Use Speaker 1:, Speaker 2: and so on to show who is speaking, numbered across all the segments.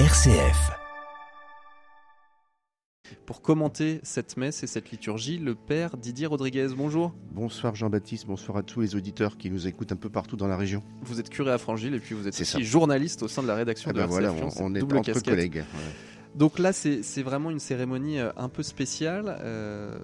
Speaker 1: RCF.
Speaker 2: Pour commenter cette messe et cette liturgie, le Père Didier Rodriguez, bonjour.
Speaker 3: Bonsoir Jean-Baptiste, bonsoir à tous les auditeurs qui nous écoutent un peu partout dans la région.
Speaker 2: Vous êtes curé à Frangile et puis vous êtes aussi
Speaker 3: ça.
Speaker 2: journaliste au sein de la rédaction
Speaker 3: Ah
Speaker 2: de
Speaker 3: ben
Speaker 2: RCF
Speaker 3: voilà, on, est
Speaker 2: double
Speaker 3: entre
Speaker 2: casquette.
Speaker 3: collègues. Ouais.
Speaker 2: Donc là, c'est vraiment une cérémonie euh, un peu spéciale. Euh,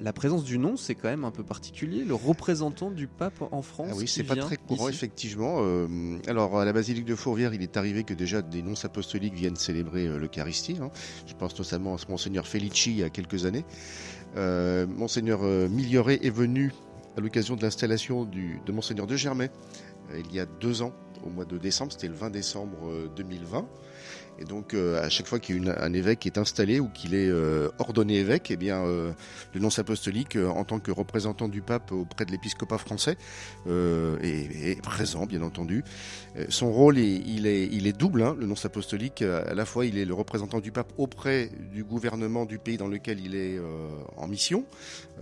Speaker 2: la présence du nom, c'est quand même un peu particulier. Le représentant du pape en France.
Speaker 3: Ah oui, c'est pas très courant,
Speaker 2: ici.
Speaker 3: effectivement. Euh, alors, à la basilique de Fourvière, il est arrivé que déjà des nonces apostoliques viennent célébrer euh, l'Eucharistie. hein. Je pense notamment à ce Monseigneur Felici il y a quelques années. Monseigneur Miglioré est venu à l'occasion de l'installation de Monseigneur de Germay il y a deux ans, au mois de décembre. C'était le 20 décembre euh, 2020. Et donc, euh, à chaque fois qu'il y a une- un évêque est installé ou qu'il est euh, ordonné évêque, eh bien, euh, le nonce apostolique, euh, en tant que représentant du pape auprès de l'épiscopat français, euh, est, est présent, bien entendu. Euh, son rôle, est, il, est, il est double. hein, le nonce apostolique, à la fois, il est le représentant du pape auprès du gouvernement du pays dans lequel il est en mission.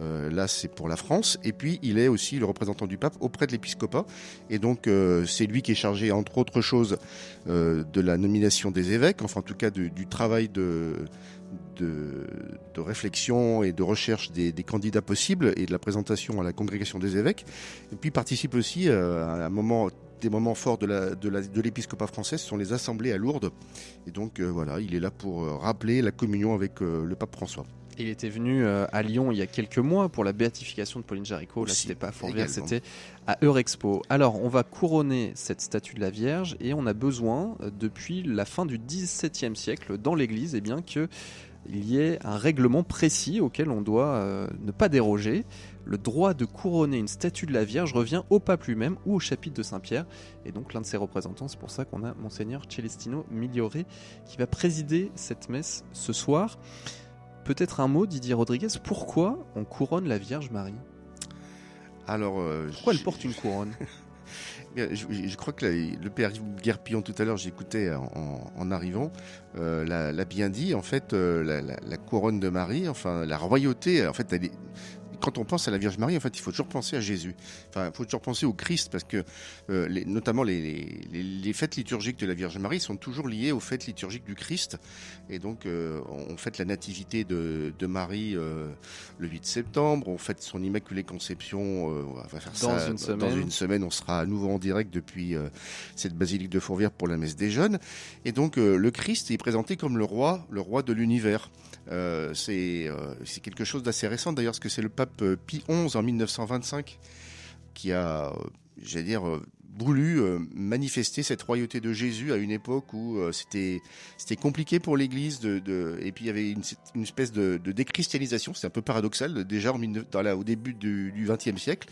Speaker 3: Là, c'est pour la France. Et puis, il est aussi le représentant du pape auprès de l'épiscopat. Et donc, c'est lui qui est chargé, entre autres choses, de la nomination des évêques, enfin en tout cas du, travail de, de, réflexion et de recherche des, candidats possibles et de la présentation à la congrégation des évêques. Et puis participe aussi euh, à un moment des moments forts de la de l'épiscopat français, ce sont les assemblées à Lourdes. Et donc euh, voilà, il est là pour euh, rappeler la communion avec euh, le pape François.
Speaker 2: Il était venu euh, à Lyon il y a quelques mois pour la béatification de Pauline Jaricot. Là, c'était pas à Fourvière, c'était à Eurexpo. Alors, on va couronner cette statue de la Vierge et on a besoin, euh, depuis la fin du XVIIe siècle, dans l'Église, eh bien que il y ait un règlement précis auquel on doit euh, ne pas déroger. Le droit de couronner une statue de la Vierge revient au pape lui-même ou au chapitre de Saint-Pierre. Et donc l'un de ses représentants, c'est pour ça qu'on a Monseigneur Celestino Migliore qui va présider cette messe ce soir. Peut-être un mot, Didier Rodriguez, pourquoi on couronne la Vierge Marie?
Speaker 3: Alors euh,
Speaker 2: Pourquoi elle porte une couronne?
Speaker 3: Je, je crois que la- le père Guerpillon tout à l'heure, j'écoutais en, en- arrivant, euh, l'a l'a bien dit. En fait, euh, la, la- la couronne de Marie, enfin la royauté, en fait, elle est- quand on pense à la Vierge Marie, en fait, il faut toujours penser à Jésus. Enfin, il faut toujours penser au Christ parce que, euh, les- notamment les, les- les fêtes liturgiques de la Vierge Marie sont toujours liées aux fêtes liturgiques du Christ. Et donc, euh, on fête la nativité de, de Marie euh, le 8 septembre, on fête son Immaculée Conception. euh, on va faire
Speaker 2: Dans
Speaker 3: ça
Speaker 2: une
Speaker 3: Dans
Speaker 2: semaine.
Speaker 3: une semaine, on sera à nouveau en direct depuis euh, cette basilique de Fourvière pour la messe des jeunes. Et donc, euh, le Christ est présenté comme le roi, le roi de l'univers. Euh, c'est euh, c'est quelque chose d'assez récent d'ailleurs, parce que c'est le pape euh, Pie XI en 1925 qui a, j'allais dire, voulu manifester cette royauté de Jésus à une époque où c'était compliqué pour l'Église et puis il y avait une, espèce de, déchristianisation, c'est un peu paradoxal déjà en, 19 dans la, au début du XXe siècle.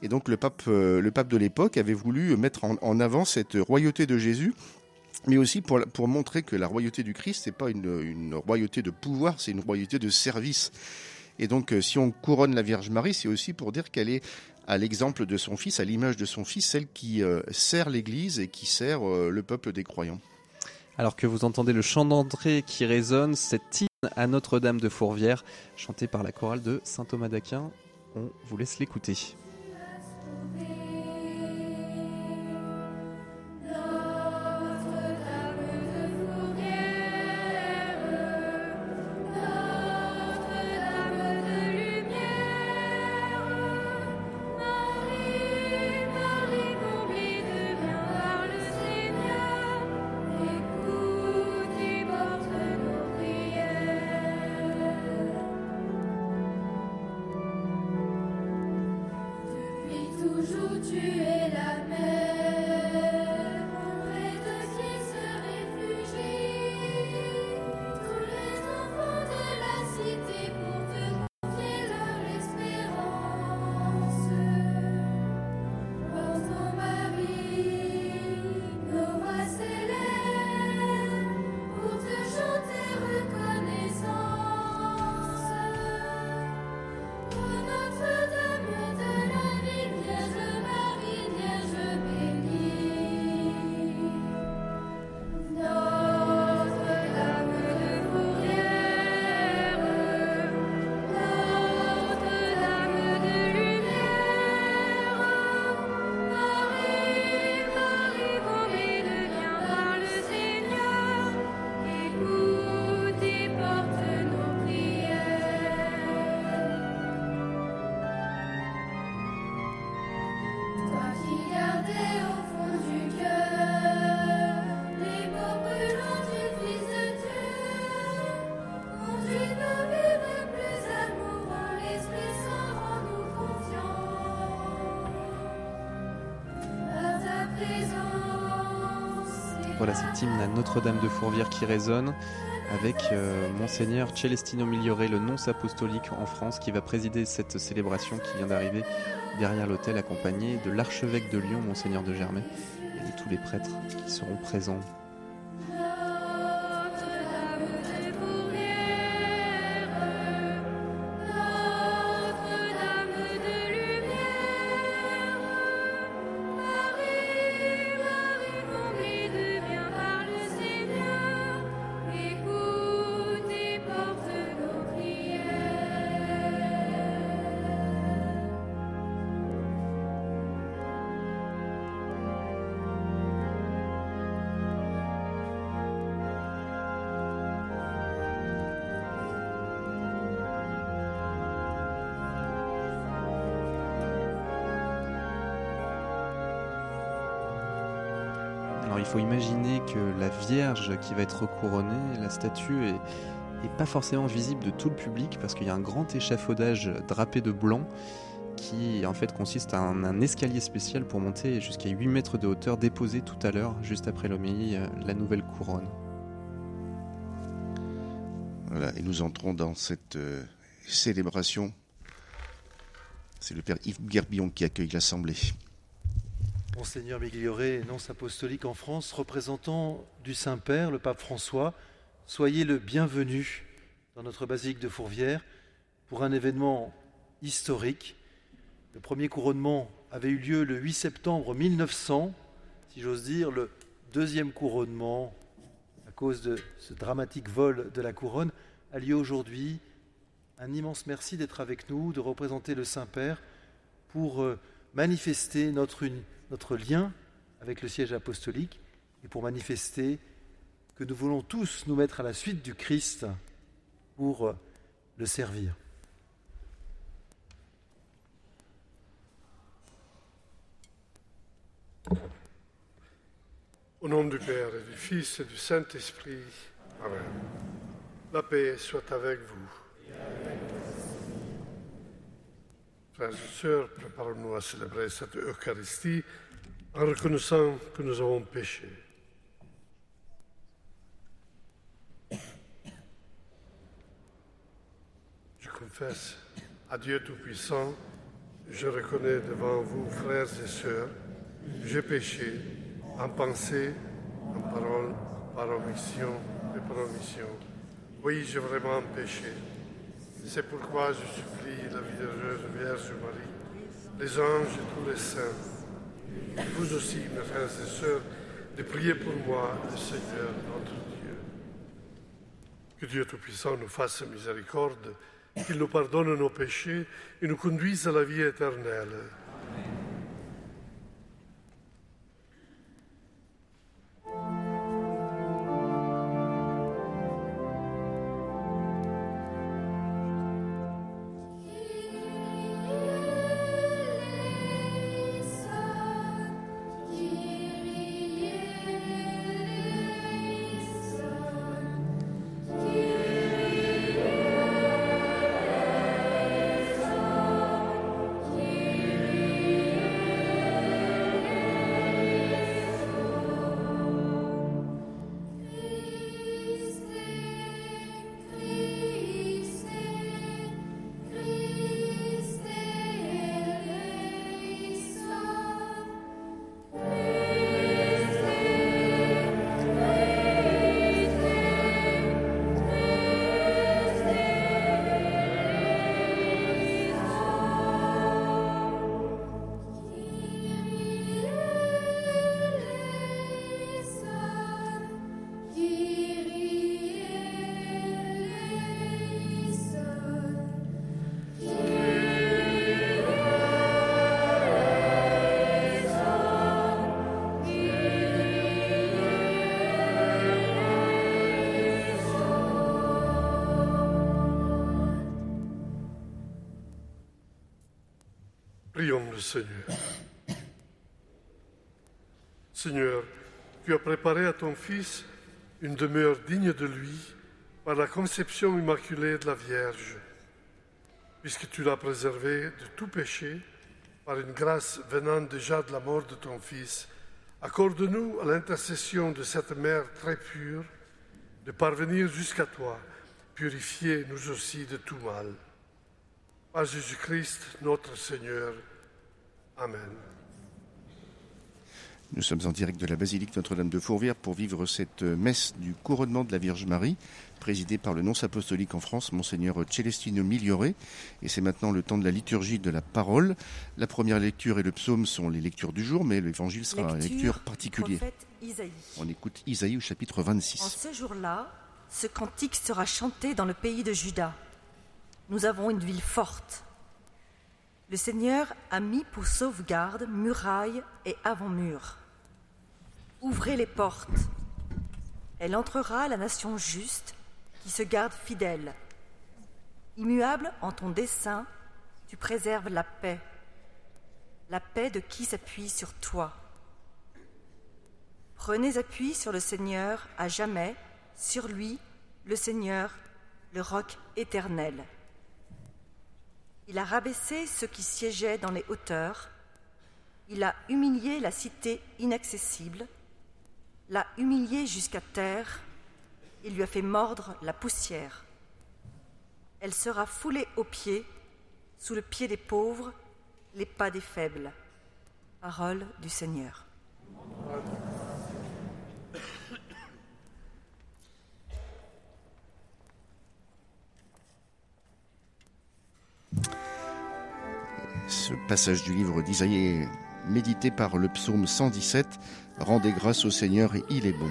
Speaker 3: Et donc le pape de l'époque avait voulu mettre en avant cette royauté de Jésus mais aussi pour, montrer que la royauté du Christ, n'est pas une, une royauté de pouvoir, c'est une royauté de service. Et donc, euh, si on couronne la Vierge Marie, c'est aussi pour dire qu'elle est à l'exemple de son fils, à l'image de son fils, celle qui euh, sert l'Église et qui sert euh, le peuple des croyants.
Speaker 2: Alors que vous entendez le chant d'entrée qui résonne, cette hymne à Notre-Dame de Fourvière, chantée par la chorale de Saint Thomas d'Aquin, on vous laisse l'écouter. Voilà cet hymne à Notre-Dame de Fourvière qui résonne avec euh, Monseigneur Celestino Migliore, le nonce apostolique en France, qui va présider cette célébration qui vient d'arriver derrière l'hôtel, accompagné de l'archevêque de Lyon, Monseigneur de Germay, et de tous les prêtres qui seront présents Qui va être couronnée, la statue est, pas forcément visible de tout le public parce qu'il y a un grand échafaudage drapé de blanc qui en fait consiste à un, escalier spécial pour monter jusqu'à 8 mètres de hauteur déposé tout à l'heure, juste après l'homélie, euh, la nouvelle couronne.
Speaker 3: Voilà, et nous entrons dans cette euh, célébration. C'est le Père Yves Gerbillon qui accueille l'Assemblée.
Speaker 1: Monseigneur Miglioré, nonce apostolique en France, représentant du Saint-Père, le pape François, soyez le bienvenu dans notre basilique de Fourvière pour un événement historique. Le premier couronnement avait eu lieu le 8 septembre 1900, si j'ose dire, le deuxième couronnement, à cause de ce dramatique vol de la couronne, a lieu aujourd'hui. Un immense merci d'être avec nous, de représenter le Saint-Père pour euh, manifester notre unité notre lien avec le siège apostolique et pour manifester que nous voulons tous nous mettre à la suite du Christ pour le servir.
Speaker 4: Au nom du Père et du Fils et du Saint-Esprit, Amen. La paix soit avec vous. Frères et sœurs, préparons-nous à célébrer cette Eucharistie en reconnaissant que nous avons péché. Je confesse à Dieu Tout-Puissant, je reconnais devant vous, frères et sœurs, j'ai péché en pensée, en parole, par omission et par omission. Oui, j'ai vraiment péché. C'est pourquoi je supplie la Vierge Marie, les anges et tous les saints, vous aussi, mes frères et sœurs, de prier pour moi, le Seigneur notre Dieu. Que Dieu Tout-Puissant nous fasse miséricorde, qu'il nous pardonne nos péchés et nous conduise à la vie éternelle. Prions Seigneur. Seigneur, tu as préparé à ton Fils une demeure digne de lui par la conception immaculée de la Vierge, puisque tu l'as préservé de tout péché par une grâce venant déjà de la mort de ton Fils. Accorde-nous, à l'intercession de cette mère très pure, de parvenir jusqu'à toi, purifier nous aussi de tout mal. Par Jésus-Christ, notre Seigneur. Amen.
Speaker 5: Nous sommes en direct de la basilique Notre-Dame de Fourvière pour vivre cette messe du couronnement de la Vierge Marie, présidée par le nonce apostolique en France, Monseigneur Celestino Migliore. Et c'est maintenant le temps de la liturgie de la parole. La première lecture et le psaume sont les lectures du jour, mais l'évangile sera une lecture particulière. On écoute Isaïe au chapitre 26.
Speaker 6: En ce jour-là, ce cantique sera chanté dans le pays de Juda. Nous avons une ville forte. Le Seigneur a mis pour sauvegarde murailles et avant-murs. Ouvrez les portes. Elle entrera la nation juste qui se garde fidèle. Immuable en ton dessein, tu préserves la paix, la paix de qui s'appuie sur toi. Prenez appui sur le Seigneur à jamais, sur lui, le Seigneur, le roc éternel. Il a rabaissé ceux qui siégeaient dans les hauteurs, il a humilié la cité inaccessible, l'a humiliée jusqu'à terre, il lui a fait mordre la poussière. Elle sera foulée aux pieds, sous le pied des pauvres, les pas des faibles. Parole du Seigneur.
Speaker 5: Ce passage du livre d'Isaïe médité par le psaume 117. Rendez grâce au Seigneur, il est bon.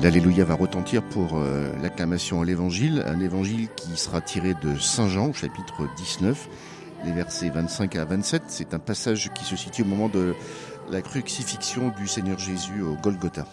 Speaker 5: L'Alléluia va retentir pour euh, l'acclamation à l'Évangile, un Évangile qui sera tiré de Saint Jean, chapitre 19, les versets 25 à 27. C'est un passage qui se situe au moment de la crucifixion du Seigneur Jésus au Golgotha.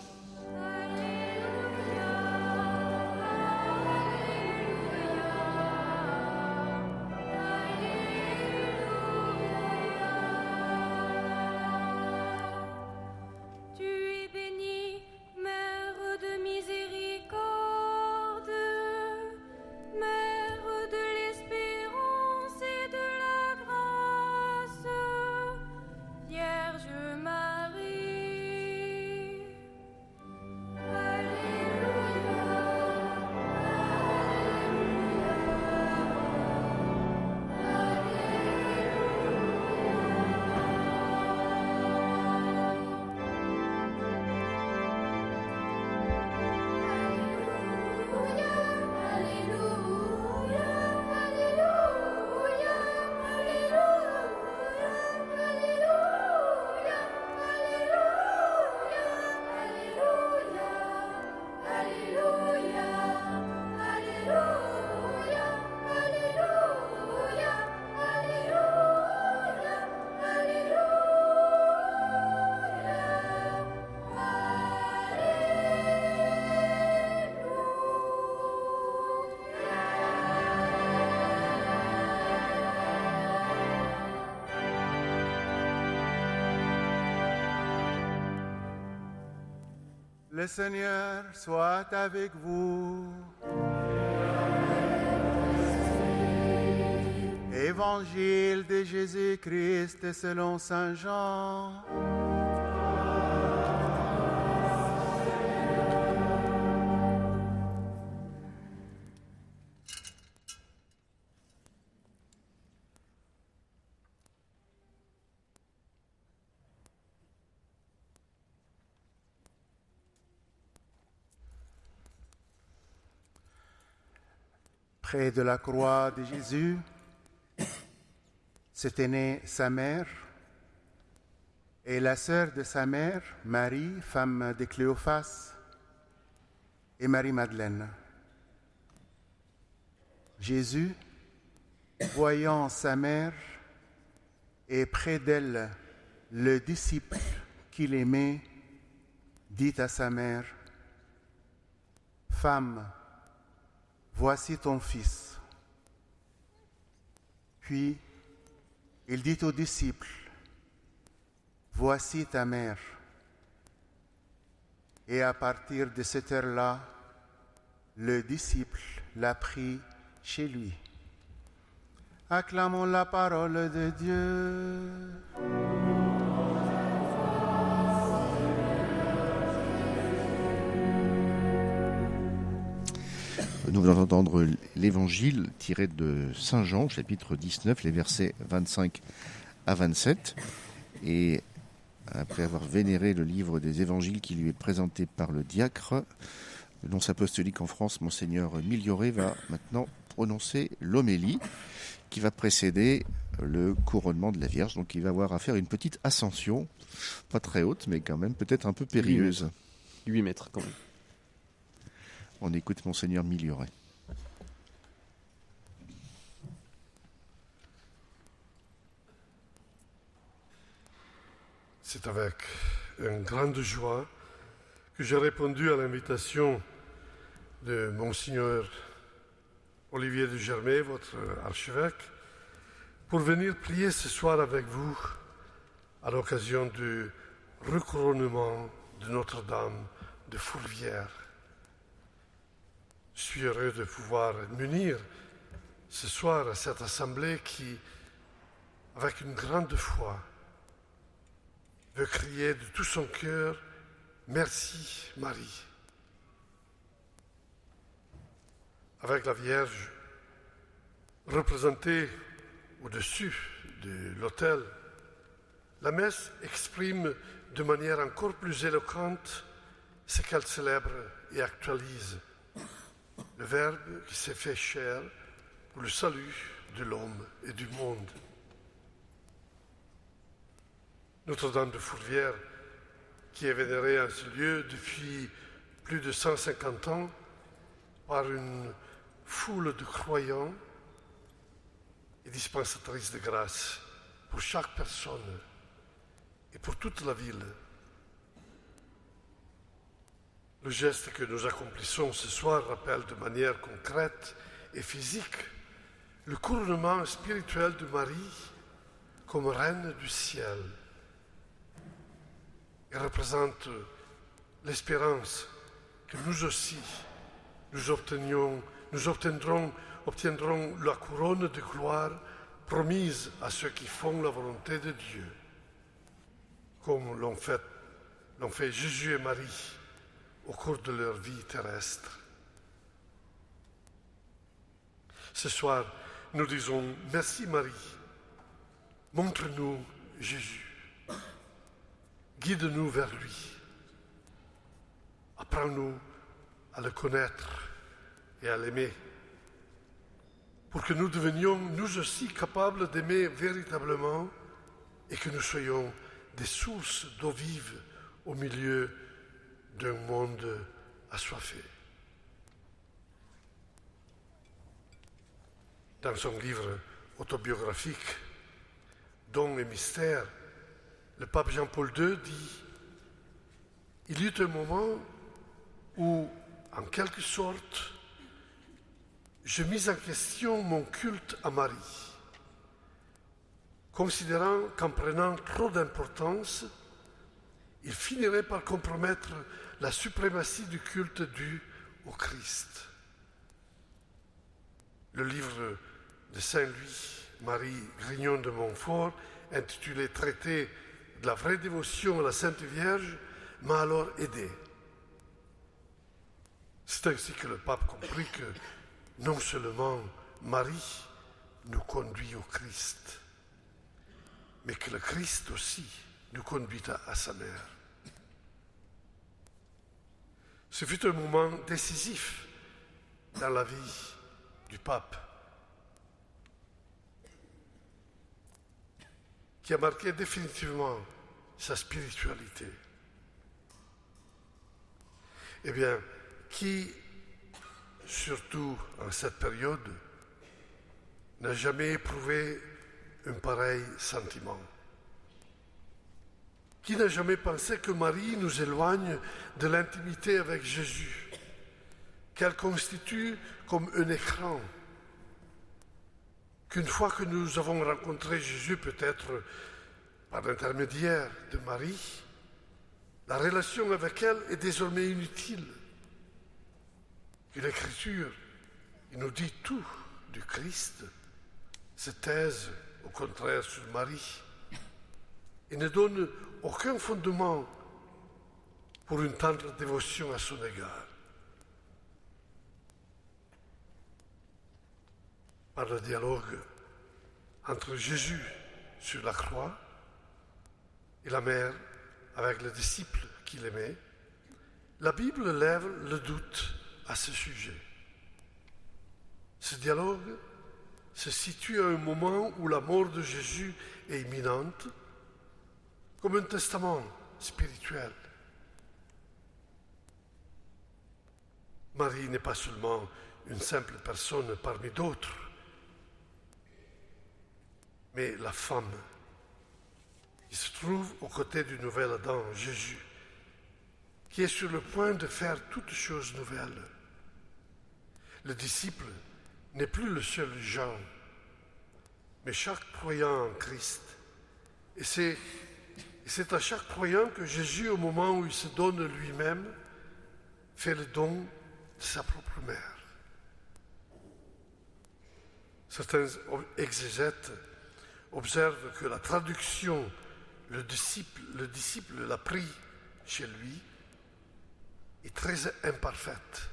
Speaker 7: Seigneur soit avec vous. Évangile de Jésus-Christ selon Saint Jean. Près de la croix de Jésus, s'était née sa mère et la sœur de sa mère, Marie, femme de Cléophas, et Marie-Madeleine. Jésus, voyant sa mère et près d'elle le disciple qu'il aimait, dit à sa mère, Femme, voici ton fils. Puis il dit aux disciples, Voici ta mère. Et à partir de cette heure-là, le disciple l'a pris chez lui. Acclamons la parole de Dieu.
Speaker 3: Nous venons d'entendre l'évangile tiré de Saint Jean, chapitre 19, les versets 25 à 27. Et après avoir vénéré le livre des évangiles qui lui est présenté par le diacre, le nonce apostolique en France, Monseigneur Milioré, va maintenant prononcer l'homélie qui va précéder le couronnement de la Vierge. Donc il va avoir à faire une petite ascension, pas très haute, mais quand même peut-être un peu périlleuse.
Speaker 2: 8 mètres quand même.
Speaker 3: On écoute Monseigneur Milioré.
Speaker 4: C'est avec une grande joie que j'ai répondu à l'invitation de Monseigneur Olivier de Germay, votre archevêque, pour venir prier ce soir avec vous à l'occasion du recouronnement de Notre-Dame de Fourvière. Je suis heureux de pouvoir m'unir ce soir à cette assemblée qui, avec une grande foi, veut crier de tout son cœur Merci Marie. Avec la Vierge représentée au-dessus de l'autel, la messe exprime de manière encore plus éloquente ce qu'elle célèbre et actualise le Verbe qui s'est fait chair pour le salut de l'homme et du monde. Notre-Dame de Fourvière, qui est vénérée en ce lieu depuis plus de 150 ans par une foule de croyants et dispensatrice de grâce pour chaque personne et pour toute la ville. Le geste que nous accomplissons ce soir rappelle de manière concrète et physique le couronnement spirituel de Marie comme reine du ciel. Il représente l'espérance que nous aussi, nous, obtenions, nous obtiendrons, la couronne de gloire promise à ceux qui font la volonté de Dieu, comme l'ont fait Jésus et Marie au cours de leur vie terrestre. Ce soir, nous disons merci Marie. Montre-nous Jésus. Guide-nous vers lui. Apprends-nous à le connaître et à l'aimer. Pour que nous devenions nous aussi capables d'aimer véritablement et que nous soyons des sources d'eau vive au milieu d'un monde assoiffé. Dans son livre autobiographique, Dons et mystères, le pape Jean-Paul II dit Il y eut un moment où, en quelque sorte, je mis en question mon culte à Marie, considérant qu'en prenant trop d'importance, il finirait par compromettre la suprématie du culte dû au Christ. Le livre de Saint Louis Marie Grignon de Montfort, intitulé Traité de la vraie dévotion à la Sainte Vierge, m'a alors aidé. C'est ainsi que le pape comprit que non seulement Marie nous conduit au Christ, mais que le Christ aussi nous conduit à, sa mère. Ce fut un moment décisif dans la vie du pape, qui a marqué définitivement sa spiritualité. Eh bien, qui, surtout en cette période, n'a jamais éprouvé un pareil sentiment? Qui n'a jamais pensé que Marie nous éloigne de l'intimité avec Jésus Qu'elle constitue comme un écran Qu'une fois que nous avons rencontré Jésus, peut-être par l'intermédiaire de Marie, la relation avec elle est désormais inutile. Et l'Écriture, il nous dit tout du Christ, se taise au contraire sur Marie et ne donne aucun fondement pour une tendre dévotion à son égard. Par le dialogue entre Jésus sur la croix et la mère avec les disciples qu'il aimait, la Bible lève le doute à ce sujet. Ce dialogue se situe à un moment où la mort de Jésus est imminente, comme un testament spirituel. Marie n'est pas seulement une simple personne parmi d'autres, mais la femme qui se trouve aux côtés du nouvel Adam, Jésus, qui est sur le point de faire toutes choses nouvelles. Le disciple n'est plus le seul Jean, mais chaque croyant en Christ. Et c'est, c'est à chaque croyant que Jésus, au moment où il se donne lui-même, fait le don de sa propre mère. Certains exégètes observent que la traduction le disciple, le disciple l'a pris chez lui est très imparfaite.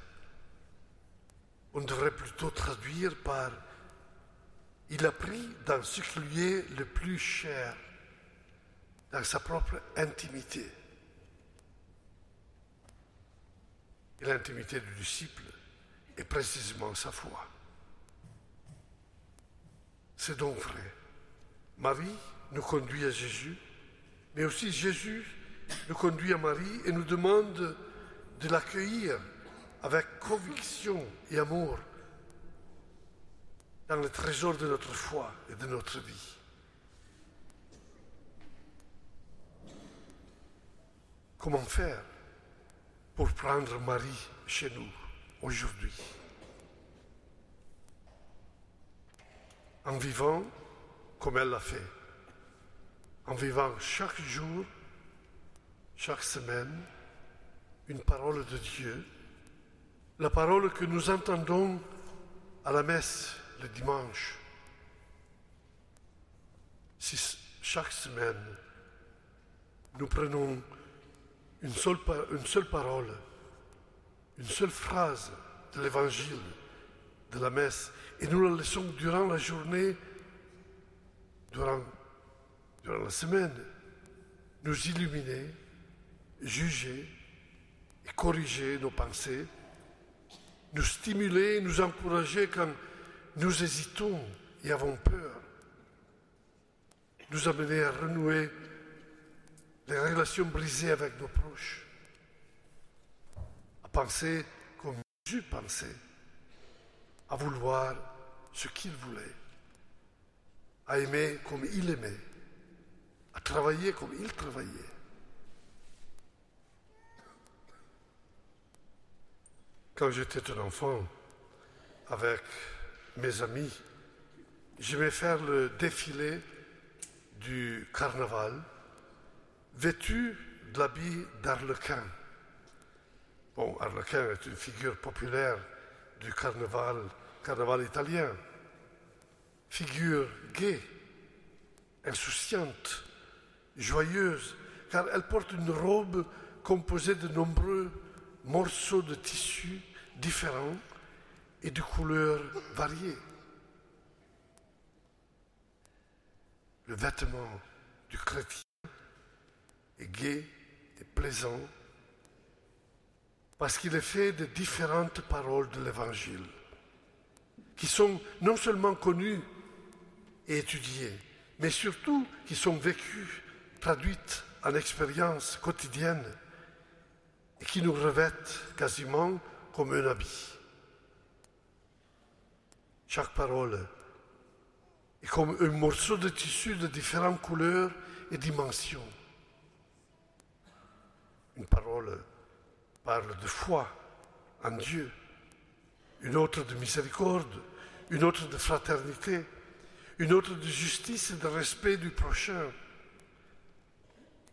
Speaker 4: On devrait plutôt traduire par il a pris dans ce qui lui est le plus cher, dans sa propre intimité. Et l'intimité du disciple est précisément sa foi. C'est donc vrai. Marie nous conduit à Jésus, mais aussi Jésus nous conduit à Marie et nous demande de l'accueillir avec conviction et amour dans le trésor de notre foi et de notre vie. Comment faire pour prendre Marie chez nous aujourd'hui? En vivant comme elle l'a fait, en vivant chaque jour, chaque semaine, une parole de Dieu. La parole que nous entendons à la messe le dimanche. Si chaque semaine, nous prenons une seule, parole, une seule phrase de l'évangile, de la messe, et nous la laissons durant la journée, durant, durant la semaine, nous illuminer, juger et corriger nos pensées, nous stimuler, nous encourager quand nous hésitons et avons peur, nous amener à renouer les relations brisées avec nos proches, à penser comme Jésus pensait, à vouloir ce qu'il voulait, à aimer comme il aimait, à travailler comme il travaillait. Quand j'étais un enfant, avec mes amis, j'aimais faire le défilé du carnaval, vêtu de l'habit d'Arlequin, Bon, Arlequin est une figure populaire du carnaval, carnaval italien. Figure gaie, insouciante, joyeuse, car elle porte une robe composée de nombreux morceaux de tissu différents et de couleurs variées. Le vêtement du chrétien est gai et plaisant parce qu'il est fait de différentes paroles de l'Évangile qui sont non seulement connues et étudiées, mais surtout qui sont vécues, traduites en expérience quotidienne et qui nous revêtent quasiment comme un habit. Chaque parole est comme un morceau de tissu de différentes couleurs et dimensions. Une parole parle de foi en Dieu, une autre de miséricorde, une autre de fraternité, une autre de justice et de respect du prochain,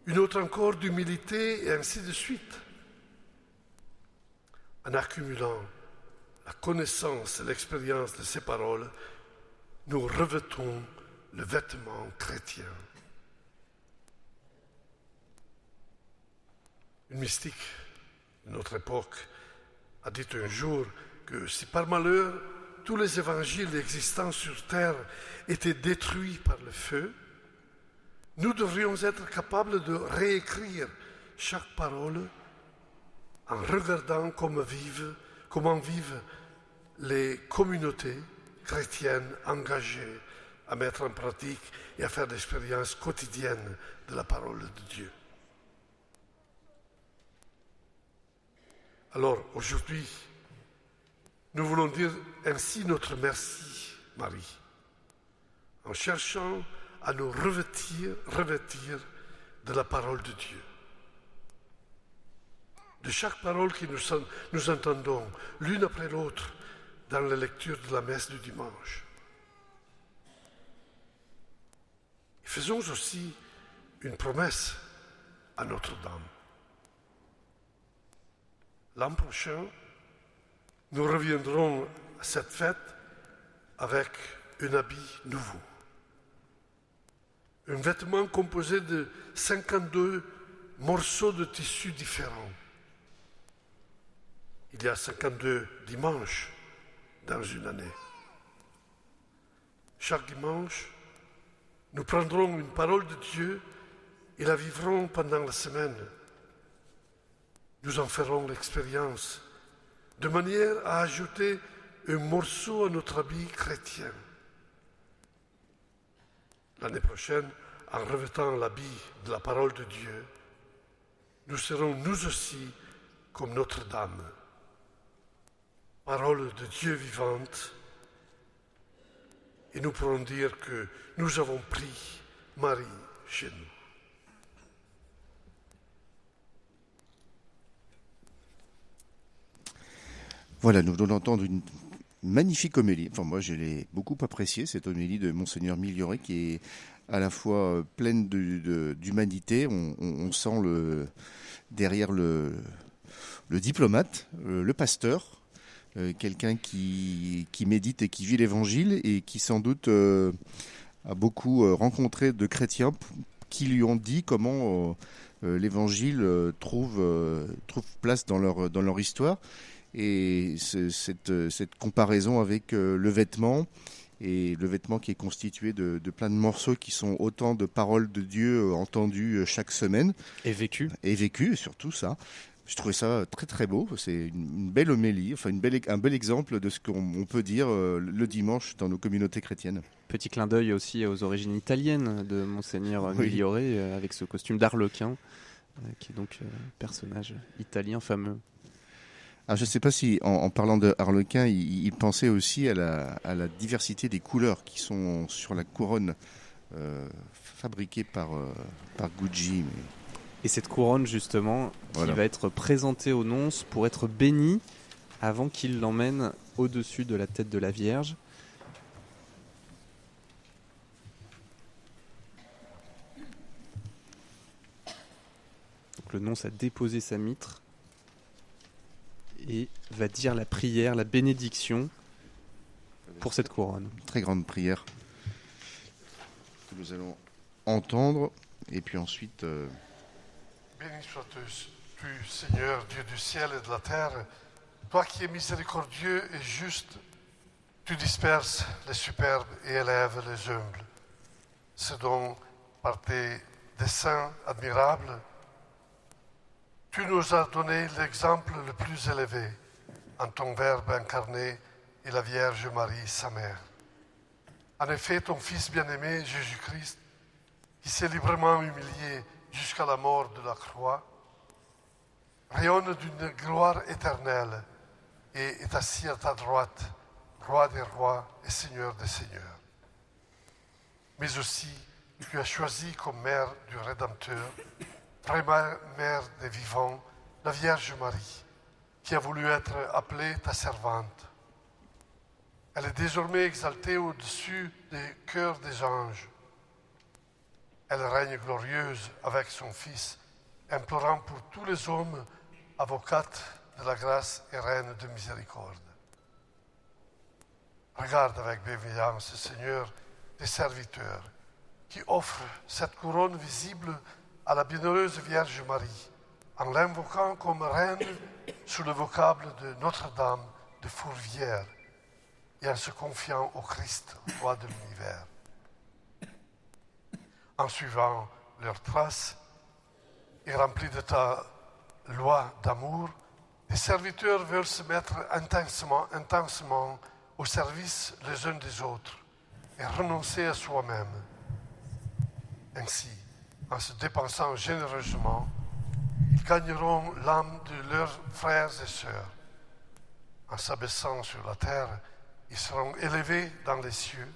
Speaker 4: une autre encore d'humilité et ainsi de suite. En accumulant la connaissance et l'expérience de ces paroles, nous revêtons le vêtement chrétien. Une mystique de notre époque a dit un jour que si par malheur tous les évangiles existants sur terre étaient détruits par le feu, nous devrions être capables de réécrire chaque parole en regardant comment vivent, comment vivent les communautés chrétiennes engagées à mettre en pratique et à faire l'expérience quotidienne de la parole de Dieu. Alors aujourd'hui, nous voulons dire ainsi notre merci, Marie, en cherchant à nous revêtir, revêtir de la parole de Dieu. De chaque parole que nous, nous entendons l'une après l'autre dans la lecture de la messe du dimanche. Faisons aussi une promesse à Notre-Dame. L'an prochain, nous reviendrons à cette fête avec un habit nouveau. Un vêtement composé de 52 morceaux de tissu différents. Il y a 52 dimanches dans une année. Chaque dimanche, nous prendrons une parole de Dieu et la vivrons pendant la semaine. Nous en ferons l'expérience de manière à ajouter un morceau à notre habit chrétien. L'année prochaine, en revêtant l'habit de la parole de Dieu, nous serons nous aussi comme Notre-Dame, parole de Dieu vivante, et nous pourrons dire que nous avons pris Marie chez nous.
Speaker 3: Voilà, nous venons d'entendre une magnifique homélie. Enfin, moi, je l'ai beaucoup apprécié, cette homélie de Monseigneur Miglioré, qui est à la fois euh, pleine d'humanité. On, sent le, derrière le, diplomate, euh, le pasteur, euh, quelqu'un qui, médite et qui vit l'évangile et qui sans doute a beaucoup rencontré de chrétiens qui lui ont dit comment l'évangile trouve, place dans leur histoire et cette, cette, comparaison avec euh, le vêtement et le vêtement qui est constitué de, de, plein de morceaux qui sont autant de paroles de Dieu euh, entendues euh, chaque semaine.
Speaker 2: Et vécues.
Speaker 3: Et vécues surtout ça. Je trouvais ça très très beau. C'est une, belle homélie enfin une belle, un bel exemple de ce qu'on peut dire le dimanche dans nos communautés chrétiennes.
Speaker 2: Petit clin d'œil aussi aux origines italiennes de monseigneur Migliore avec ce costume d'arlequin qui est donc personnage italien fameux
Speaker 3: alors, je ne sais pas si, en, parlant de Harlequin, il, pensait aussi à la, diversité des couleurs qui sont sur la couronne euh, fabriquée par, euh, par Gucci.
Speaker 2: Et cette couronne, justement, qui va être présentée au nonce pour être bénie avant qu'il l'emmène au-dessus de la tête de la Vierge. Donc le nonce a déposé sa mitre et va dire la prière, la bénédiction pour cette couronne.
Speaker 3: Très grande prière que nous allons entendre et puis ensuite. euh,
Speaker 4: Béni sois-tu, tu, Seigneur, Dieu du ciel et de la terre, toi qui es miséricordieux et juste, tu disperses les superbes et élèves les humbles. C'est donc par tes desseins admirables, tu nous as donné l'exemple le plus élevé en ton Verbe incarné et la Vierge Marie, sa mère. En effet, ton Fils bien-aimé, Jésus-Christ, qui s'est librement humilié jusqu'à la mort de la croix, rayonne d'une gloire éternelle et est assis à ta droite, roi des rois et seigneur des seigneurs. Mais aussi, tu as choisi comme mère du Rédempteur, vraie mère des vivants, la Vierge Marie, qui a voulu être appelée ta servante. Elle est désormais exaltée au-dessus des cœurs des anges. Elle règne glorieuse avec son Fils, implorant pour tous les hommes, avocate de la grâce et reine de miséricorde. Regarde avec bienveillance, Seigneur, tes serviteurs, qui offrent cette couronne visible à la bienheureuse Vierge Marie, en l'invoquant comme reine sous le vocable de Notre-Dame de Fourvière et en se confiant au Christ, roi de l'univers. En suivant leurs traces et remplis de ta loi d'amour, les serviteurs veulent se mettre intensement, intensement au service les uns des autres et renoncer à soi-même. Ainsi, en se dépensant généreusement, ils gagneront l'âme de leurs frères et sœurs. En s'abaissant sur la terre, ils seront élevés dans les cieux,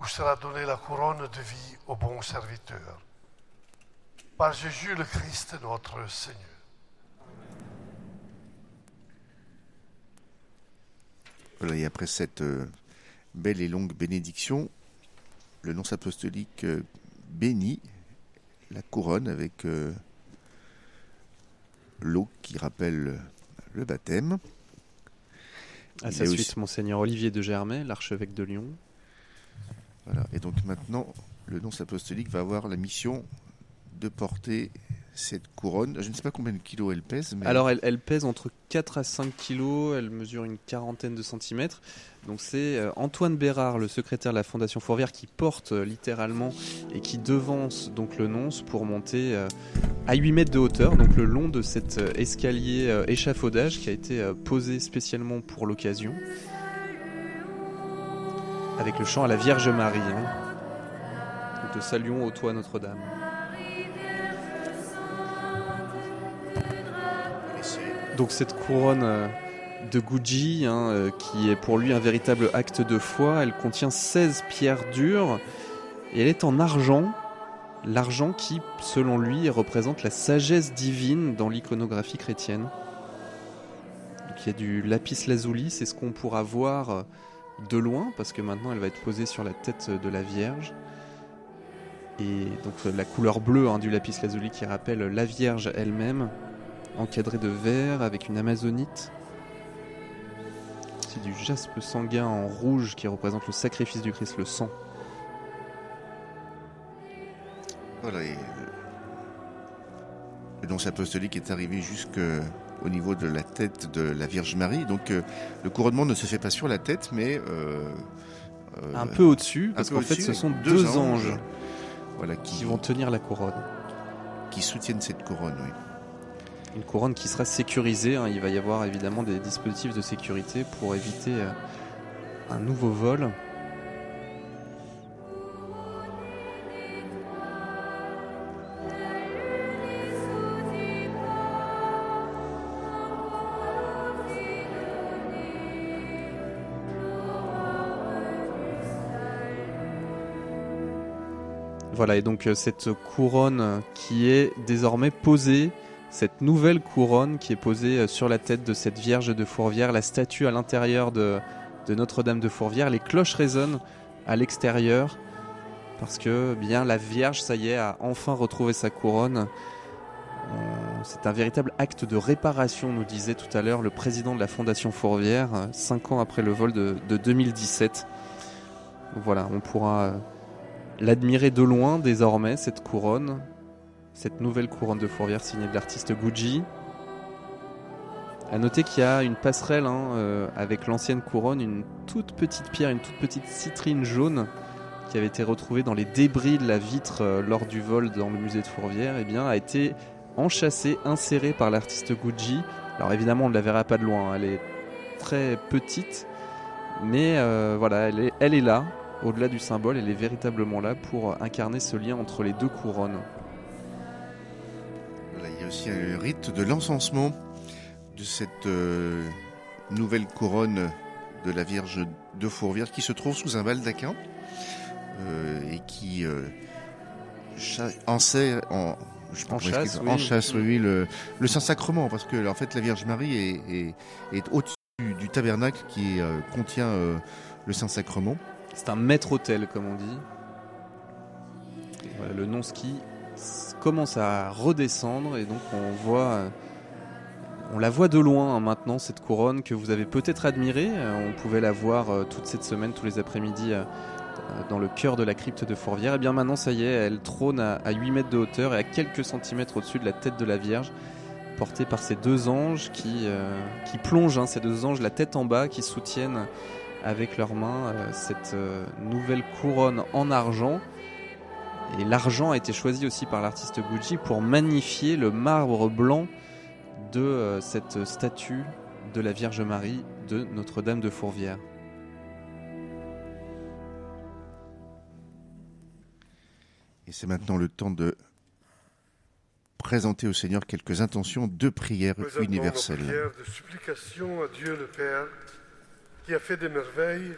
Speaker 4: où sera donnée la couronne de vie aux bons serviteurs. Par Jésus le Christ, notre Seigneur.
Speaker 3: Voilà, et après cette euh, belle et longue bénédiction, le nonce apostolique euh, bénit la couronne avec euh, l'eau qui rappelle le baptême.
Speaker 2: À
Speaker 3: Il
Speaker 2: sa suite,
Speaker 3: aussi-
Speaker 2: Monseigneur Olivier de Germay, l'archevêque de Lyon.
Speaker 3: Voilà. Et donc maintenant, le nonce apostolique va avoir la mission de porter cette couronne. Je ne sais pas combien de kilos elle pèse,
Speaker 2: Alors, elle, pèse entre 4 à 5 kilos, elle mesure une quarantaine de centimètres. Donc, c'est euh, Antoine Bérard, le secrétaire de la Fondation Fourvière, qui porte euh, littéralement et qui devance donc le nonce pour monter euh, à 8 mètres de hauteur, donc le long de cet escalier échafaudage qui a été posé spécialement pour l'occasion. Avec le chant à la Vierge Marie. hein. Nous te saluons au toit Notre-Dame. Donc cette couronne euh, de Guji, hein, euh, qui est pour lui un véritable acte de foi, elle contient 16 pierres dures et elle est en argent. L'argent qui, selon lui, représente la sagesse divine dans l'iconographie chrétienne. Donc il y a du lapis lazuli, c'est ce qu'on pourra voir euh, de loin, parce que maintenant elle va être posée sur la tête de la Vierge. Et donc la couleur bleue hein, du lapis lazuli qui rappelle la Vierge elle-même encadré de verre avec une amazonite. C'est du jaspe sanguin en rouge qui représente le sacrifice du Christ, le sang.
Speaker 3: Voilà, et, euh, le nonce apostolique est arrivé jusqu'au niveau de la tête de la Vierge Marie. Donc euh, le couronnement ne se fait pas sur la tête, mais euh, euh,
Speaker 2: Un peu au-dessus, parce qu'en fait ce sont deux, anges,
Speaker 3: voilà, qui,
Speaker 2: qui vont tenir la couronne.
Speaker 3: qui soutiennent cette couronne. Oui.
Speaker 2: Une couronne qui sera sécurisée, hein. il va y avoir évidemment des dispositifs de sécurité pour éviter euh, un nouveau vol. Voilà, et donc euh, cette couronne euh, qui est désormais posée, cette nouvelle couronne qui est posée euh, sur la tête de cette Vierge de Fourvière, la statue à l'intérieur de, Notre-Dame de Fourvière, les cloches résonnent à l'extérieur, parce que bien la Vierge, ça y est, a enfin retrouvé sa couronne. On c'est un véritable acte de réparation, nous disait tout à l'heure le président de la Fondation Fourvière, euh, cinq ans après le vol de, 2017. Voilà, on pourra euh, l'admirer de loin désormais, cette couronne, cette nouvelle couronne de Fourvière signée de l'artiste Gucci. À noter qu'il y a une passerelle hein, avec l'ancienne couronne, une toute petite pierre, une toute petite citrine jaune qui avait été retrouvée dans les débris de la vitre lors du vol dans le musée de Fourvière, eh bien, a été enchâssée, insérée par l'artiste Gucci. Alors évidemment, on ne la verra pas de loin, elle est très petite, mais euh, voilà, elle est là, au-delà du symbole, elle est véritablement là pour incarner ce lien entre les deux couronnes.
Speaker 3: Y a aussi un rite de l'encensement de cette euh, nouvelle couronne de la Vierge de Fourvière qui se trouve sous un baldaquin euh, et qui en, sait, en,
Speaker 2: je en chasse,
Speaker 3: oui. en chasse, oui, le, le Saint-Sacrement, parce que en fait la Vierge Marie est, est, au-dessus du, tabernacle qui euh, contient euh, le Saint-Sacrement.
Speaker 2: C'est un maître-autel, comme on dit. Voilà, le non-ski commence à redescendre et donc on voit, euh, on la voit de loin hein, maintenant cette couronne que vous avez peut-être admirée. On pouvait la voir toute cette semaine, tous les après-midi euh, dans le cœur de la crypte de Fourvière. Et bien maintenant, ça y est, elle trône à, 8 mètres de hauteur et à quelques centimètres au-dessus de la tête de la Vierge, portée par ces deux anges qui, euh, qui plongent, hein, ces deux anges, la tête en bas, qui soutiennent avec leurs mains euh, cette nouvelle couronne en argent. Et l'argent a été choisi aussi par l'artiste Gucci pour magnifier le marbre blanc de cette statue de la Vierge Marie de Notre-Dame de Fourvière.
Speaker 3: Et c'est maintenant le temps de présenter au Seigneur quelques intentions de prière universelle.
Speaker 4: Prière de supplication à Dieu le Père, qui a fait des merveilles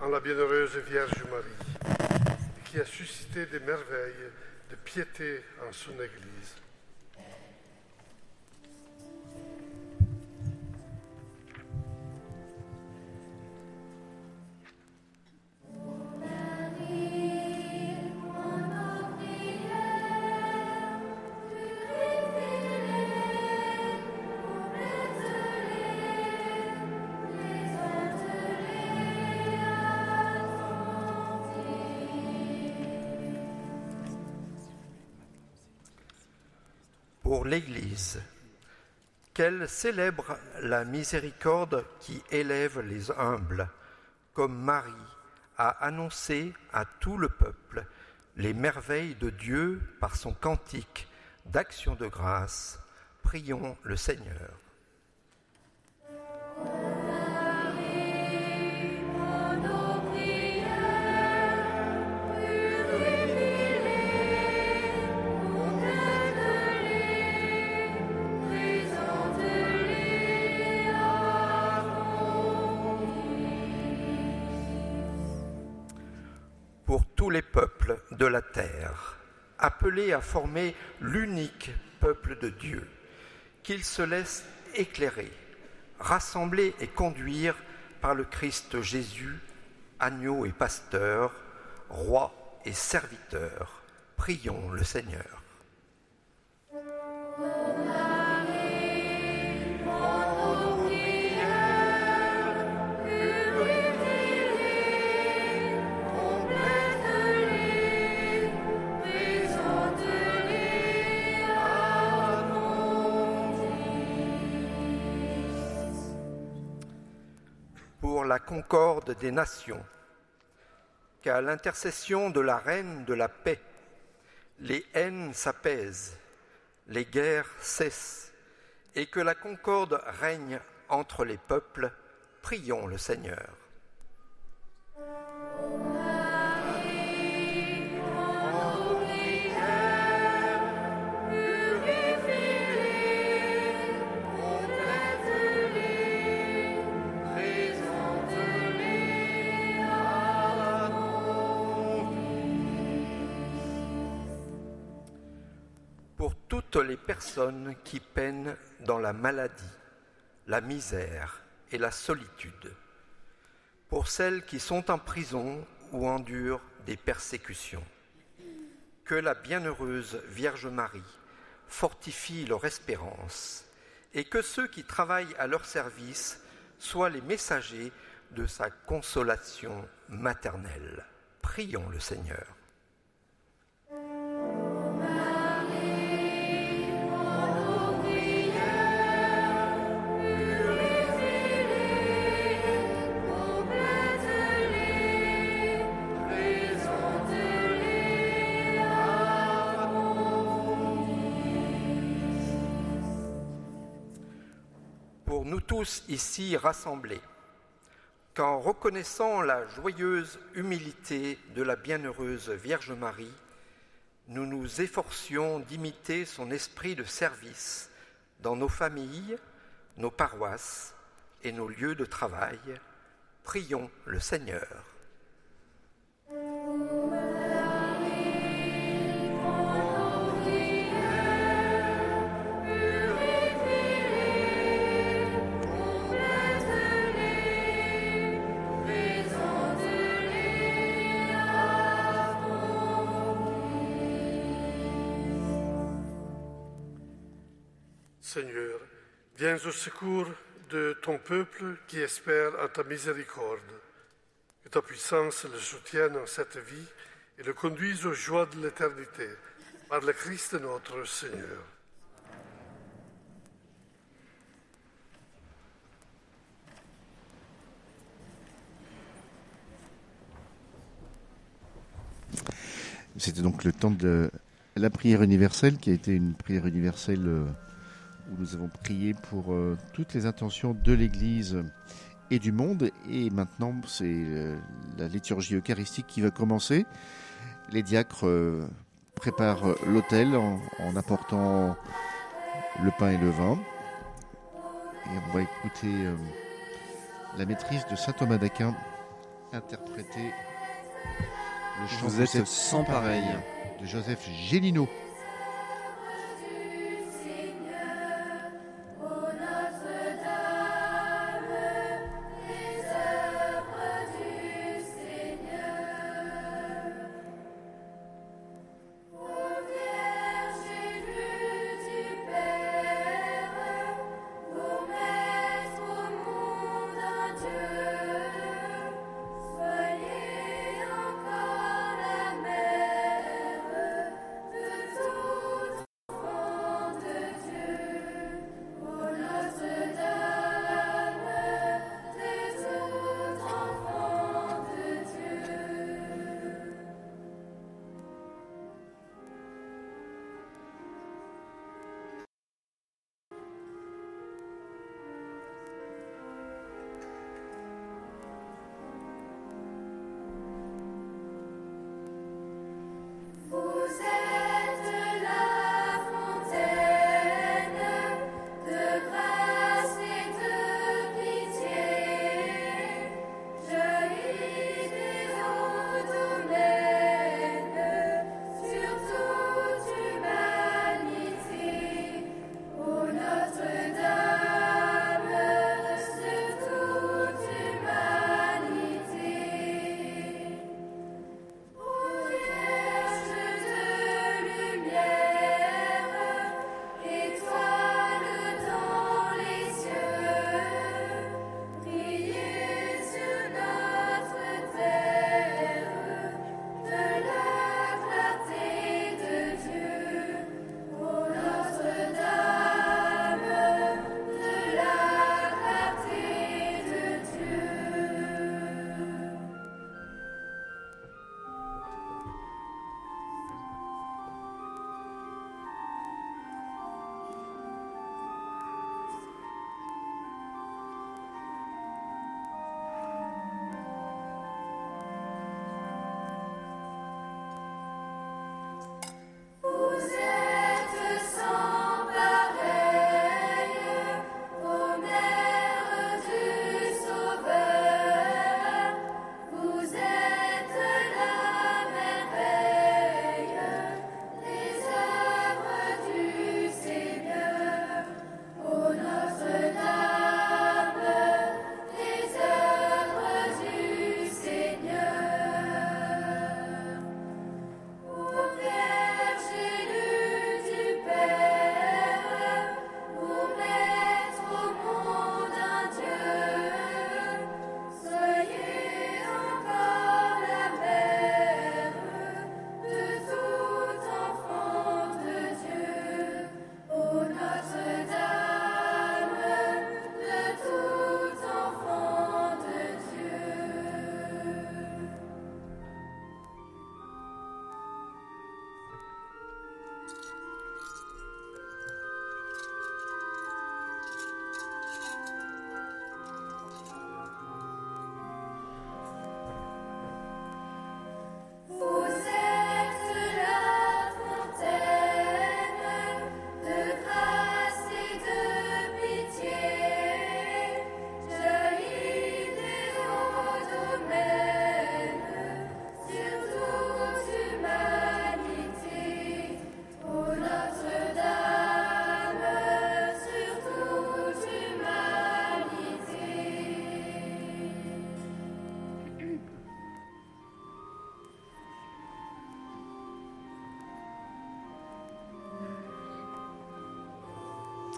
Speaker 4: en la bienheureuse Vierge Marie, qui a suscité des merveilles de piété en son Église.
Speaker 8: l'Église, qu'elle célèbre la miséricorde qui élève les humbles, comme Marie a annoncé à tout le peuple les merveilles de Dieu par son cantique d'action de grâce. Prions le Seigneur. Les peuples de la terre, appelés à former l'unique peuple de Dieu, qu'ils se laissent éclairer, rassembler et conduire par le Christ Jésus, agneau et pasteur, roi et serviteur. Prions le Seigneur. La concorde des nations, qu'à l'intercession de la reine de la paix, les haines s'apaisent, les guerres cessent, et que la concorde règne entre les peuples, prions le Seigneur. Les personnes qui peinent dans la maladie, la misère et la solitude, pour celles qui sont en prison ou endurent des persécutions. Que la bienheureuse Vierge Marie fortifie leur espérance, et que ceux qui travaillent à leur service soient les messagers de sa consolation maternelle. Prions le Seigneur. Tous ici rassemblés, qu'en reconnaissant la joyeuse humilité de la bienheureuse Vierge Marie, nous nous efforcions d'imiter son esprit de service dans nos familles, nos paroisses et nos lieux de travail. Prions le Seigneur.
Speaker 4: Seigneur, viens au secours de ton peuple qui espère à ta miséricorde. Que ta puissance le soutienne en cette vie et le conduise aux joies de l'éternité. Par le Christ notre Seigneur.
Speaker 3: C'était donc le temps de la prière universelle qui a été une prière universelle euh, où nous avons prié pour euh, toutes les intentions de l'Église et du monde. Et maintenant, c'est euh, la liturgie eucharistique qui va commencer. Les diacres euh, préparent l'autel en, en apportant le pain et le vin. Et on va écouter la maîtrise de saint Thomas d'Aquin interpréter le chant
Speaker 2: Vous êtes sans pareil.
Speaker 3: de Joseph Gélineau.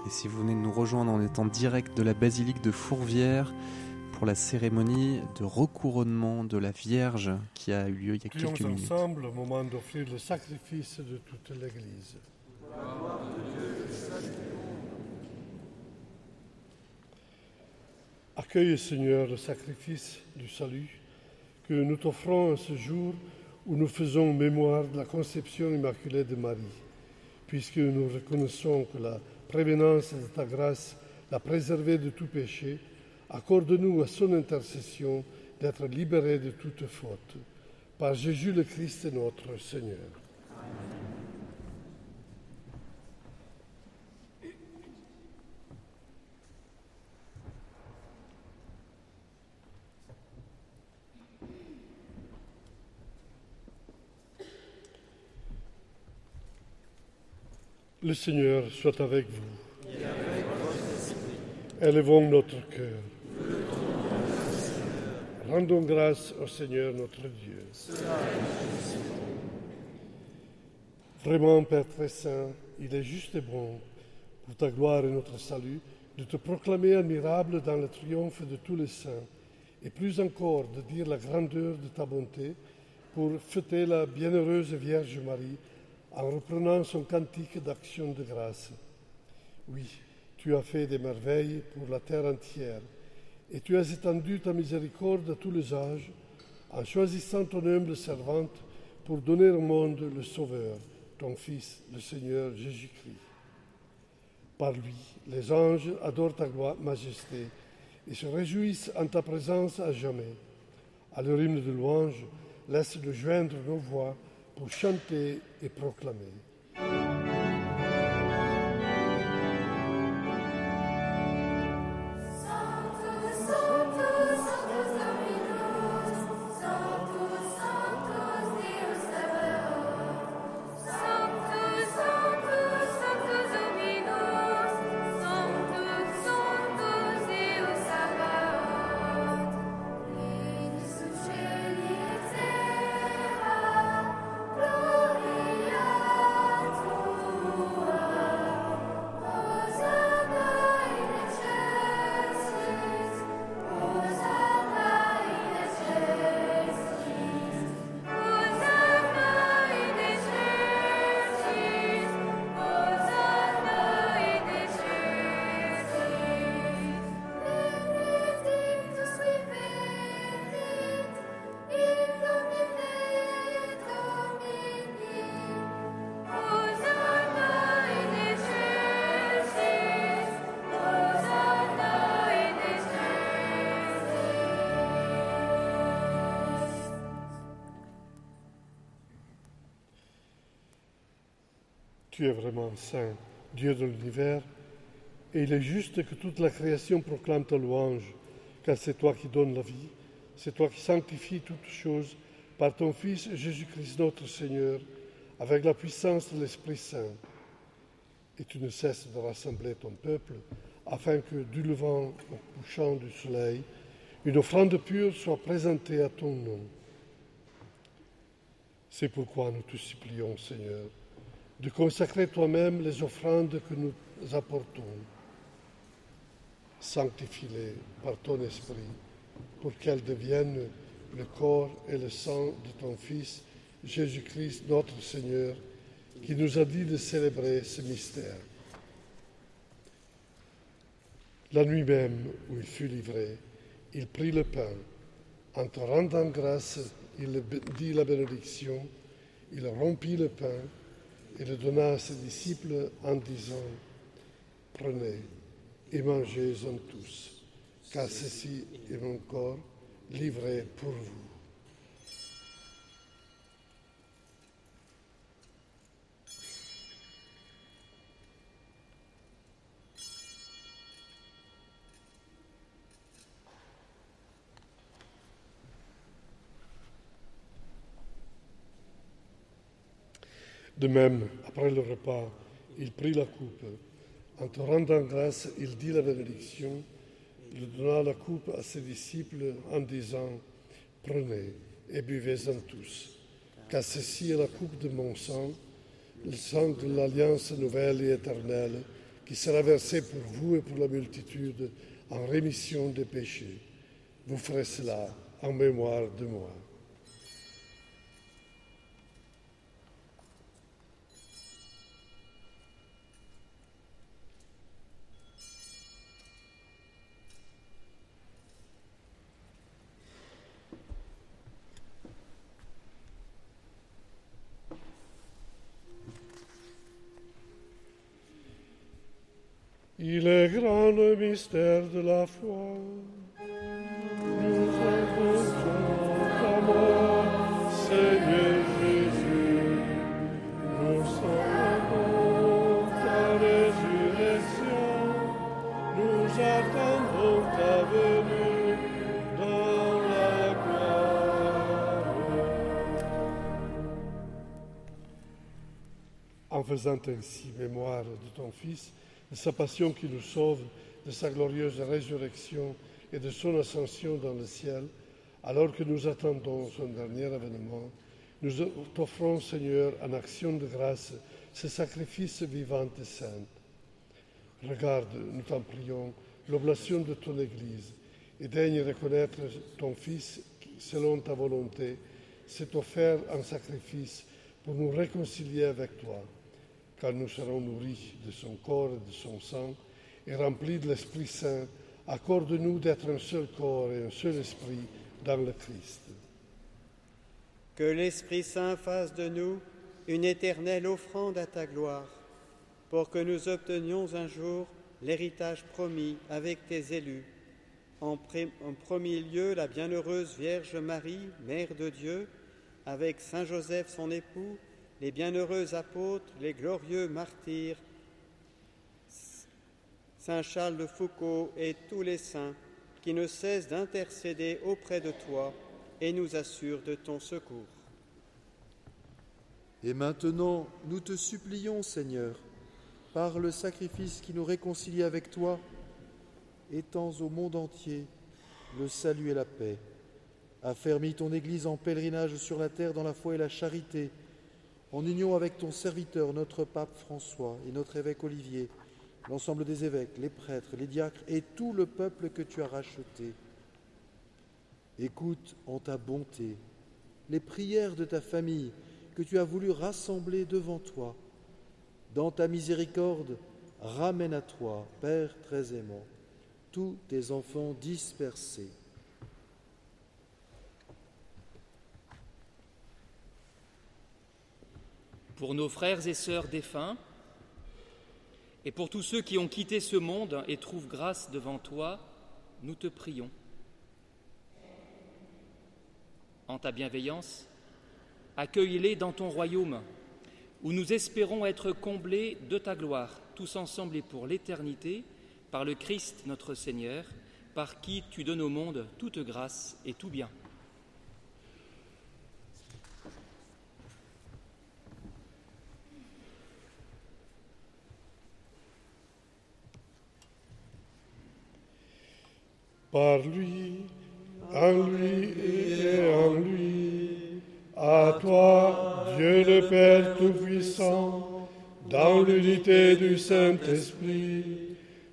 Speaker 2: Et si vous venez de nous rejoindre, en étant direct de la basilique de Fourvière pour la cérémonie de recouronnement de la Vierge qui a eu lieu il y a
Speaker 4: Prions
Speaker 2: quelques minutes.
Speaker 4: ensemble au moment d'offrir le sacrifice de toute l'Église. Accueille, Seigneur, le sacrifice du salut que nous t'offrons en ce jour où nous faisons mémoire de la conception immaculée de Marie, puisque nous reconnaissons que la prévenance de ta grâce l'a préservée de tout péché, accorde-nous à son intercession d'être libérés de toute faute. Par Jésus le Christ notre Seigneur. Seigneur soit avec vous. Élevons notre cœur. Rendons grâce au Seigneur notre Dieu. Vraiment, Père très saint, il est juste et bon, pour ta gloire et notre salut, de te proclamer admirable dans le triomphe de tous les saints, et plus encore de dire la grandeur de ta bonté pour fêter la bienheureuse Vierge Marie en reprenant son cantique d'action de grâce. Oui, tu as fait des merveilles pour la terre entière, et tu as étendu ta miséricorde à tous les âges, en choisissant ton humble servante pour donner au monde le Sauveur, ton Fils, le Seigneur Jésus-Christ. Par lui, les anges adorent ta gloire, majesté et se réjouissent en ta présence à jamais. À leur hymne de louange, laisse-le joindre nos voix pour chanter et Tu es vraiment saint, Dieu de l'univers, et il est juste que toute la création proclame ta louange, car c'est toi qui donnes la vie, c'est toi qui sanctifies toutes choses par ton Fils Jésus-Christ notre Seigneur, avec la puissance de l'Esprit Saint. Et tu ne cesses de rassembler ton peuple, afin que du levant au couchant du soleil, une offrande pure soit présentée à ton nom. C'est pourquoi nous te supplions, Seigneur, de consacrer toi-même les offrandes que nous apportons. Sanctifie-les par ton esprit pour qu'elles deviennent le corps et le sang de ton Fils, Jésus-Christ notre Seigneur, qui nous a dit de célébrer ce mystère. La nuit même où il fut livré, il prit le pain. En te rendant grâce, il dit la bénédiction, il rompit le pain et le donna à ses disciples en disant, Prenez et mangez-en tous, car ceci est mon corps livré pour vous. De même, après le repas, il prit la coupe. En te rendant grâce, il dit la bénédiction. Il donna la coupe à ses disciples en disant, Prenez et buvez-en tous, car ceci est la coupe de mon sang, le sang de l'alliance nouvelle et éternelle qui sera versé pour vous et pour la multitude en rémission des péchés. Vous ferez cela en mémoire de moi. Mystère de la foi. Nous annonçons ta mort, Seigneur Jésus. Nous célébrons ta résurrection. Nous attendons ta venue dans la gloire. En faisant ainsi mémoire de ton Fils, de sa passion qui nous sauve, de sa glorieuse résurrection et de son ascension dans le ciel, alors que nous attendons son dernier avènement, nous t'offrons, Seigneur, en action de grâce, ce sacrifice vivant et saint. Regarde, nous t'en prions, l'oblation de ton Église et daigne reconnaître ton Fils selon ta volonté, s'est offert en sacrifice pour nous réconcilier avec toi car nous serons nourris de son corps et de son sang, et remplis de l'Esprit Saint, accorde-nous d'être un seul corps et un seul esprit dans le Christ.
Speaker 9: Que l'Esprit Saint fasse de nous une éternelle offrande à ta gloire, pour que nous obtenions un jour l'héritage promis avec tes élus. En, premier lieu, la bienheureuse Vierge Marie, Mère de Dieu, avec Saint Joseph son époux, les bienheureux apôtres, les glorieux martyrs, Saint Charles de Foucault et tous les saints qui ne cessent d'intercéder auprès de toi et nous assurent de ton secours.
Speaker 1: Et maintenant, nous te supplions, Seigneur, par le sacrifice qui nous réconcilie avec toi, étends au monde entier le salut et la paix. Affermis ton Église en pèlerinage sur la terre dans la foi et la charité, en union avec ton serviteur, notre pape François et notre évêque Olivier, l'ensemble des évêques, les prêtres, les diacres et tout le peuple que tu as racheté. Écoute en ta bonté les prières de ta famille que tu as voulu rassembler devant toi. Dans ta miséricorde, ramène à toi, Père très aimant, tous tes enfants dispersés.
Speaker 10: pour nos frères et sœurs défunts, et pour tous ceux qui ont quitté ce monde et trouvent grâce devant toi, nous te prions. En ta bienveillance, accueille-les dans ton royaume, où nous espérons être comblés de ta gloire, tous ensemble et pour l'éternité, par le Christ notre Seigneur, par qui tu donnes au monde toute grâce et tout bien.
Speaker 4: Par lui, en lui et en lui, à toi, Dieu le Père Tout-Puissant, dans l'unité du Saint-Esprit,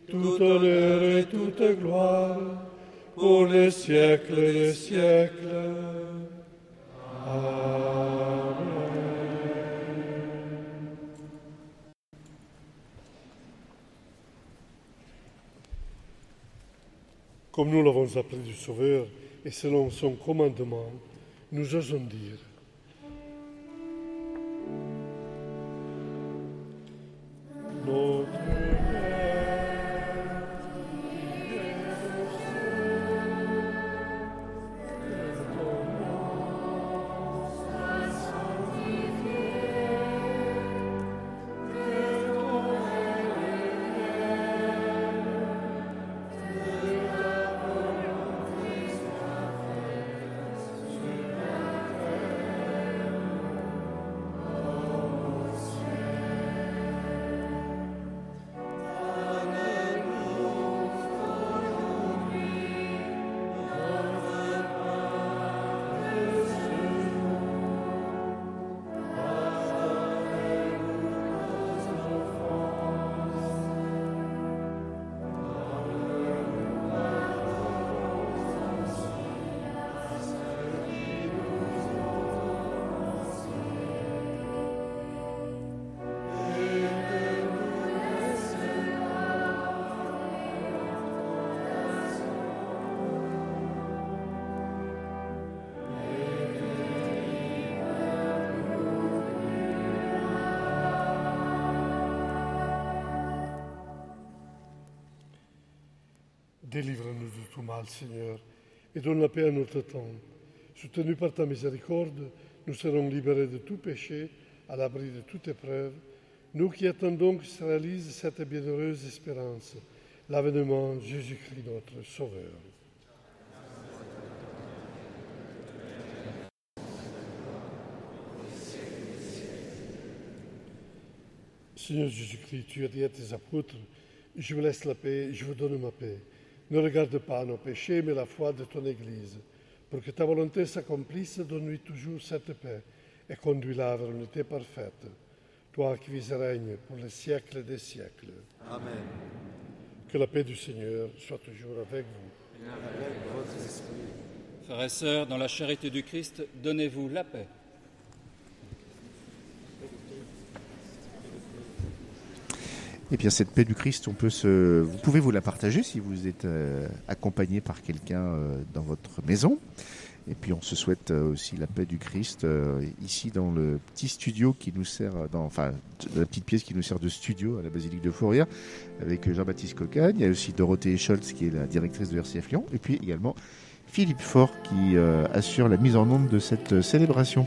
Speaker 4: tout honneur et toute gloire, pour les siècles des siècles. Amen. Comme nous l'avons appris du Sauveur et selon son commandement, nous osons dire Délivre-nous de tout mal, Seigneur, et donne la paix à notre temps. Soutenus par ta miséricorde, nous serons libérés de tout péché, à l'abri de toute épreuve. Nous qui attendons que se réalise cette bienheureuse espérance, l'avènement Jésus-Christ notre Sauveur. Seigneur Jésus-Christ, tu as dit à tes apôtres, je vous laisse la paix, je vous donne ma paix. Ne regarde pas nos péchés, mais la foi de ton Église. Pour que ta volonté s'accomplisse, donne-lui toujours cette paix et conduis-la vers l'unité parfaite. Toi qui vis et règnes pour les siècles des siècles.
Speaker 1: Amen.
Speaker 4: Que la paix du Seigneur soit toujours avec vous.
Speaker 1: Avec votre esprit.
Speaker 11: Frères et sœurs, dans la charité du Christ, donnez-vous la paix.
Speaker 3: Et bien cette paix du Christ, on peut se, vous pouvez vous la partager si vous êtes euh, accompagné par quelqu'un euh, dans votre maison. Et puis on se souhaite euh, aussi la paix du Christ ici dans le petit studio qui nous sert, enfin la petite pièce qui nous sert de studio à la basilique de Fourrière avec Jean-Baptiste Cocagne. Il y a aussi Dorothée Scholz qui est la directrice de RCF Lyon. Et puis également Philippe Faure qui assure la mise en onde de cette célébration.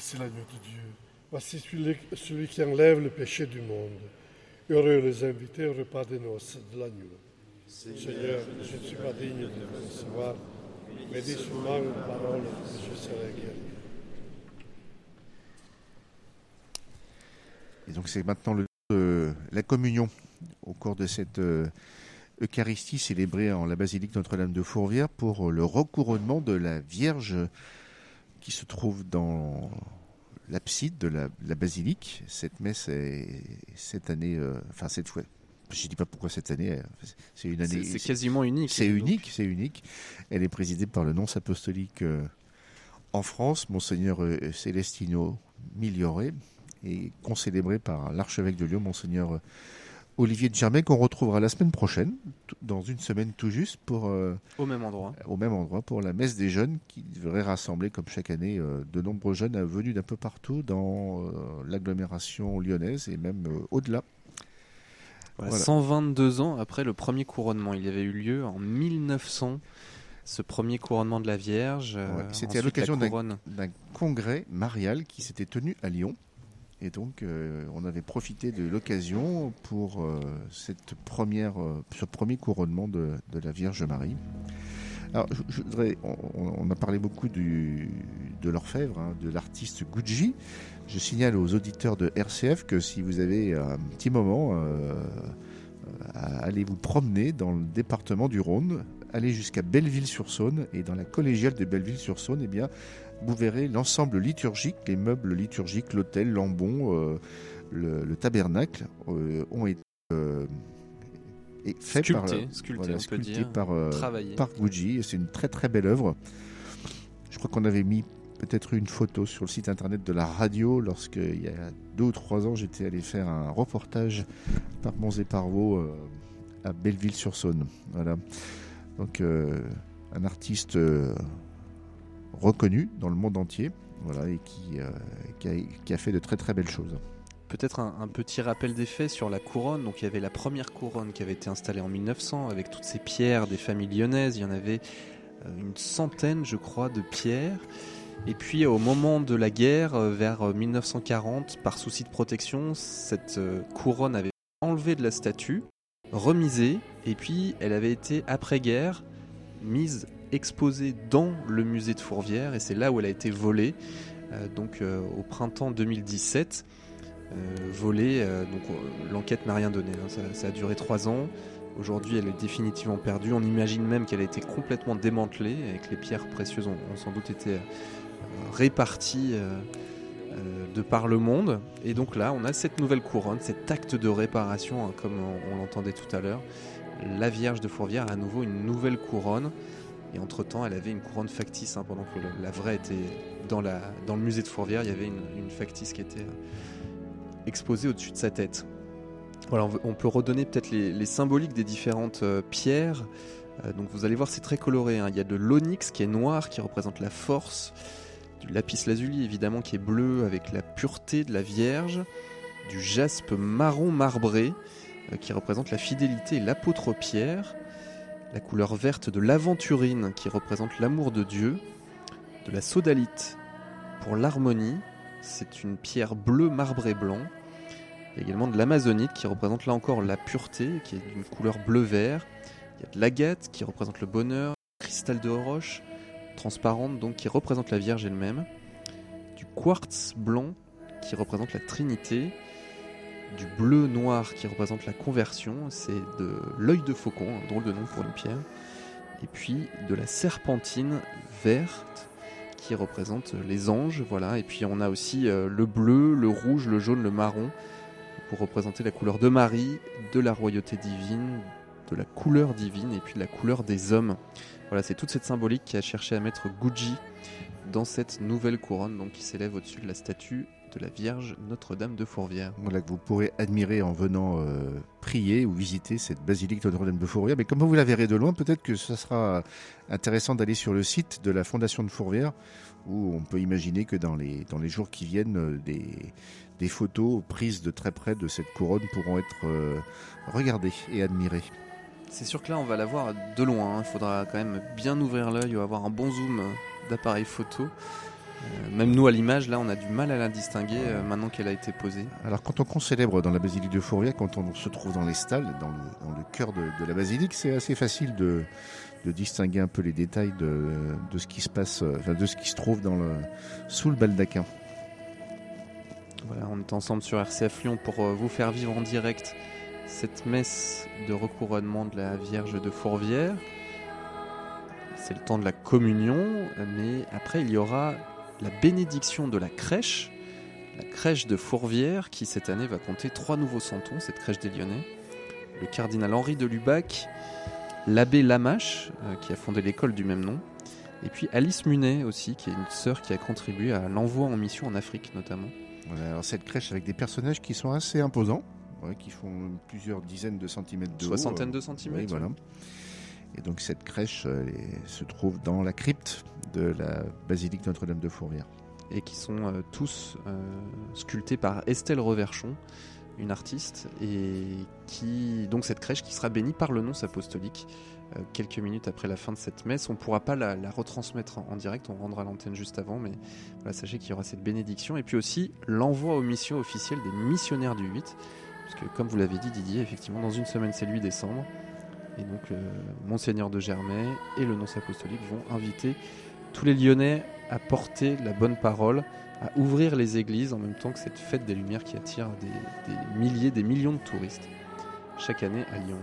Speaker 4: Voici l'agneau de Dieu. Voici celui, qui enlève le péché du monde. Heureux les invités au repas des noces de l'agneau. Seigneur, je ne suis pas digne de vous recevoir, mais dis seulement une parole et je serai guéri.
Speaker 3: Et donc c'est maintenant le, euh, la communion au cours de cette euh, Eucharistie célébrée en la basilique Notre-Dame de Fourvière pour le recouronnement de la Vierge qui se trouve dans l'abside de la, la basilique. Cette messe est cette année, euh, enfin cette fois, je ne dis pas pourquoi cette année, euh, c'est une année.
Speaker 2: C'est- quasiment unique,
Speaker 3: C'est unique, c'est unique. Elle est présidée par le nonce apostolique euh, en France, Monseigneur euh, Celestino Migliore, et concélébrée par l'archevêque de Lyon, Monseigneur Olivier de Germay, qu'on retrouvera la semaine prochaine, dans une semaine tout juste, pour, euh,
Speaker 2: Au même endroit.
Speaker 3: au même endroit, pour la messe des jeunes, qui devrait rassembler, comme chaque année, euh, de nombreux jeunes venus d'un peu partout dans euh, l'agglomération lyonnaise et même au-delà.
Speaker 2: Voilà,
Speaker 3: Voilà.
Speaker 2: 122 ans après le premier couronnement. Il avait eu lieu en 1900, ce premier couronnement de la Vierge.
Speaker 3: Ouais, C'était à l'occasion d'un congrès marial qui s'était tenu à Lyon. Et donc, euh, on avait profité de l'occasion pour euh, cette première, euh, ce premier couronnement de, la Vierge Marie. Alors, on, a parlé beaucoup de l'orfèvre, hein, de l'artiste Gucci. Je signale aux auditeurs de RCF que si vous avez un petit moment aller vous promener dans le département du Rhône, allez jusqu'à Belleville-sur-Saône et dans la collégiale de Belleville-sur-Saône, eh bien, vous verrez l'ensemble liturgique, les meubles liturgiques, l'autel, l'ambon, euh, le, le tabernacle euh, ont été euh, et fait par,
Speaker 2: Sculpté,
Speaker 3: euh,
Speaker 2: sculpté,
Speaker 3: voilà, sculpté
Speaker 2: dire,
Speaker 3: par, par Gucci. C'est une très très belle œuvre. Je crois qu'on avait mis peut-être une photo sur le site internet de la radio lorsque, il y a deux ou trois ans, j'étais allé faire un reportage par Mons et Parvaux euh, à Belleville-sur-Saône. Voilà. Donc, euh, un artiste euh, reconnu dans le monde entier. Voilà, et qui, euh, qui, a, fait de très très belles choses.
Speaker 2: Peut-être un, petit rappel des faits sur la couronne. Donc il y avait la première couronne qui avait été installée en 1900 avec toutes ces pierres des familles lyonnaises. Il y en avait euh, une centaine, je crois, de pierres. Et puis au moment de la guerre, euh, vers euh, 1940, par souci de protection, cette couronne avait enlevé de la statue, remisée, et puis elle avait été après-guerre mise, exposée dans le musée de Fourvière, et c'est là où elle a été volée. Euh, donc euh, au printemps 2017 euh, volée. donc l'enquête n'a rien donné. hein. Ça, a duré trois ans. Aujourd'hui, elle est définitivement perdue. On imagine même qu'elle a été complètement démantelée et que les pierres précieuses ont, sans doute été réparties de par le monde. Et donc là, on a cette nouvelle couronne, cet acte de réparation, hein, comme on, on l'entendait tout à l'heure. La Vierge de Fourvière a à nouveau une nouvelle couronne. Et entre-temps, elle avait une couronne factice, hein, pendant que la vraie était dans, le musée de Fourvière. Il y avait une, factice qui était euh, exposée au-dessus de sa tête. On, peut redonner peut-être les, symboliques des différentes euh, pierres. Euh, donc vous allez voir, c'est très coloré. hein. Il y a de l'onyx qui est noir, qui représente la force. Du lapis lazuli, évidemment, qui est bleu avec la pureté de la Vierge. Du jaspe marron marbré, qui représente la fidélité et l'apôtre Pierre la couleur verte de l'aventurine qui représente l'amour de Dieu, de la sodalite pour l'harmonie, c'est une pierre bleue marbrée blanc, il y a également de l'amazonite qui représente là encore la pureté, qui est d'une couleur bleu-vert, il y a de l'agate qui représente le bonheur, cristal de roche transparente donc qui représente la Vierge elle-même, du quartz blanc qui représente la Trinité, du bleu noir qui représente la conversion, c'est de l'œil de faucon, un drôle de nom pour une pierre, et puis de la serpentine verte qui représente les anges, voilà, et puis on a aussi euh, le bleu, le rouge, le jaune, le marron pour représenter la couleur de Marie, de la royauté divine, de la couleur divine et puis de la couleur des hommes. Voilà, c'est toute cette symbolique qui a cherché à mettre Gucci dans cette nouvelle couronne donc qui s'élève au-dessus de la statue de la Vierge Notre-Dame de Fourvière.
Speaker 3: Voilà, que vous pourrez admirer en venant euh, prier ou visiter cette basilique Notre-Dame de Fourvière. Mais comme vous la verrez de loin, peut-être que ça sera intéressant d'aller sur le site de la Fondation de Fourvière, où on peut imaginer que dans les, dans les jours qui viennent, euh, des, des photos prises de très près de cette couronne pourront être euh, regardées et admirées.
Speaker 2: C'est sûr que là on va la voir de loin, hein. il faudra quand même bien ouvrir l'œil ou avoir un bon zoom d'appareil photo. Euh, même nous à l'image, là on a du mal à la distinguer euh, maintenant qu'elle a été posée.
Speaker 3: Alors quand on concélèbre dans la basilique de Fourvière, quand on se trouve dans les stalles, dans le, dans le cœur de, de la basilique, c'est assez facile de, de distinguer un peu les détails de, de ce qui se passe, euh, de ce qui se trouve dans le, sous le baldaquin.
Speaker 2: Voilà, on est ensemble sur RCF Lyon pour vous faire vivre en direct cette messe de recouronnement de la Vierge de Fourvière. C'est le temps de la communion, mais après il y aura la bénédiction de la crèche, la crèche de Fourvière, qui cette année va compter trois nouveaux santons, cette crèche des Lyonnais. Le cardinal Henri de Lubac, l'abbé Lamache, euh, qui a fondé l'école du même nom, et puis Alice Munet aussi, qui est une sœur qui a contribué à l'envoi en mission en Afrique notamment.
Speaker 3: Voilà, alors cette crèche avec des personnages qui sont assez imposants, ouais, qui font plusieurs dizaines de centimètres de haut.
Speaker 2: Soixantaine de
Speaker 3: euh,
Speaker 2: centimètres,
Speaker 3: oui, voilà. Et donc cette crèche elle se trouve dans la crypte de la basilique Notre-Dame de Fourvière.
Speaker 2: et qui sont euh, tous euh, sculptés par Estelle Reverchon, une artiste, et qui donc cette crèche qui sera bénie par le nonce apostolique euh, quelques minutes après la fin de cette messe. On ne pourra pas la, retransmettre en, direct, on rendra l'antenne juste avant, mais voilà, sachez qu'il y aura cette bénédiction et puis aussi l'envoi aux missions officielles des missionnaires du 8, puisque comme vous l'avez dit Didier, effectivement dans une semaine c'est le 8 décembre. Et donc, Monseigneur de Germay et le nonce apostolique vont inviter tous les Lyonnais à porter la bonne parole, à ouvrir les églises en même temps que cette fête des Lumières qui attire des, milliers, des millions de touristes chaque année à Lyon.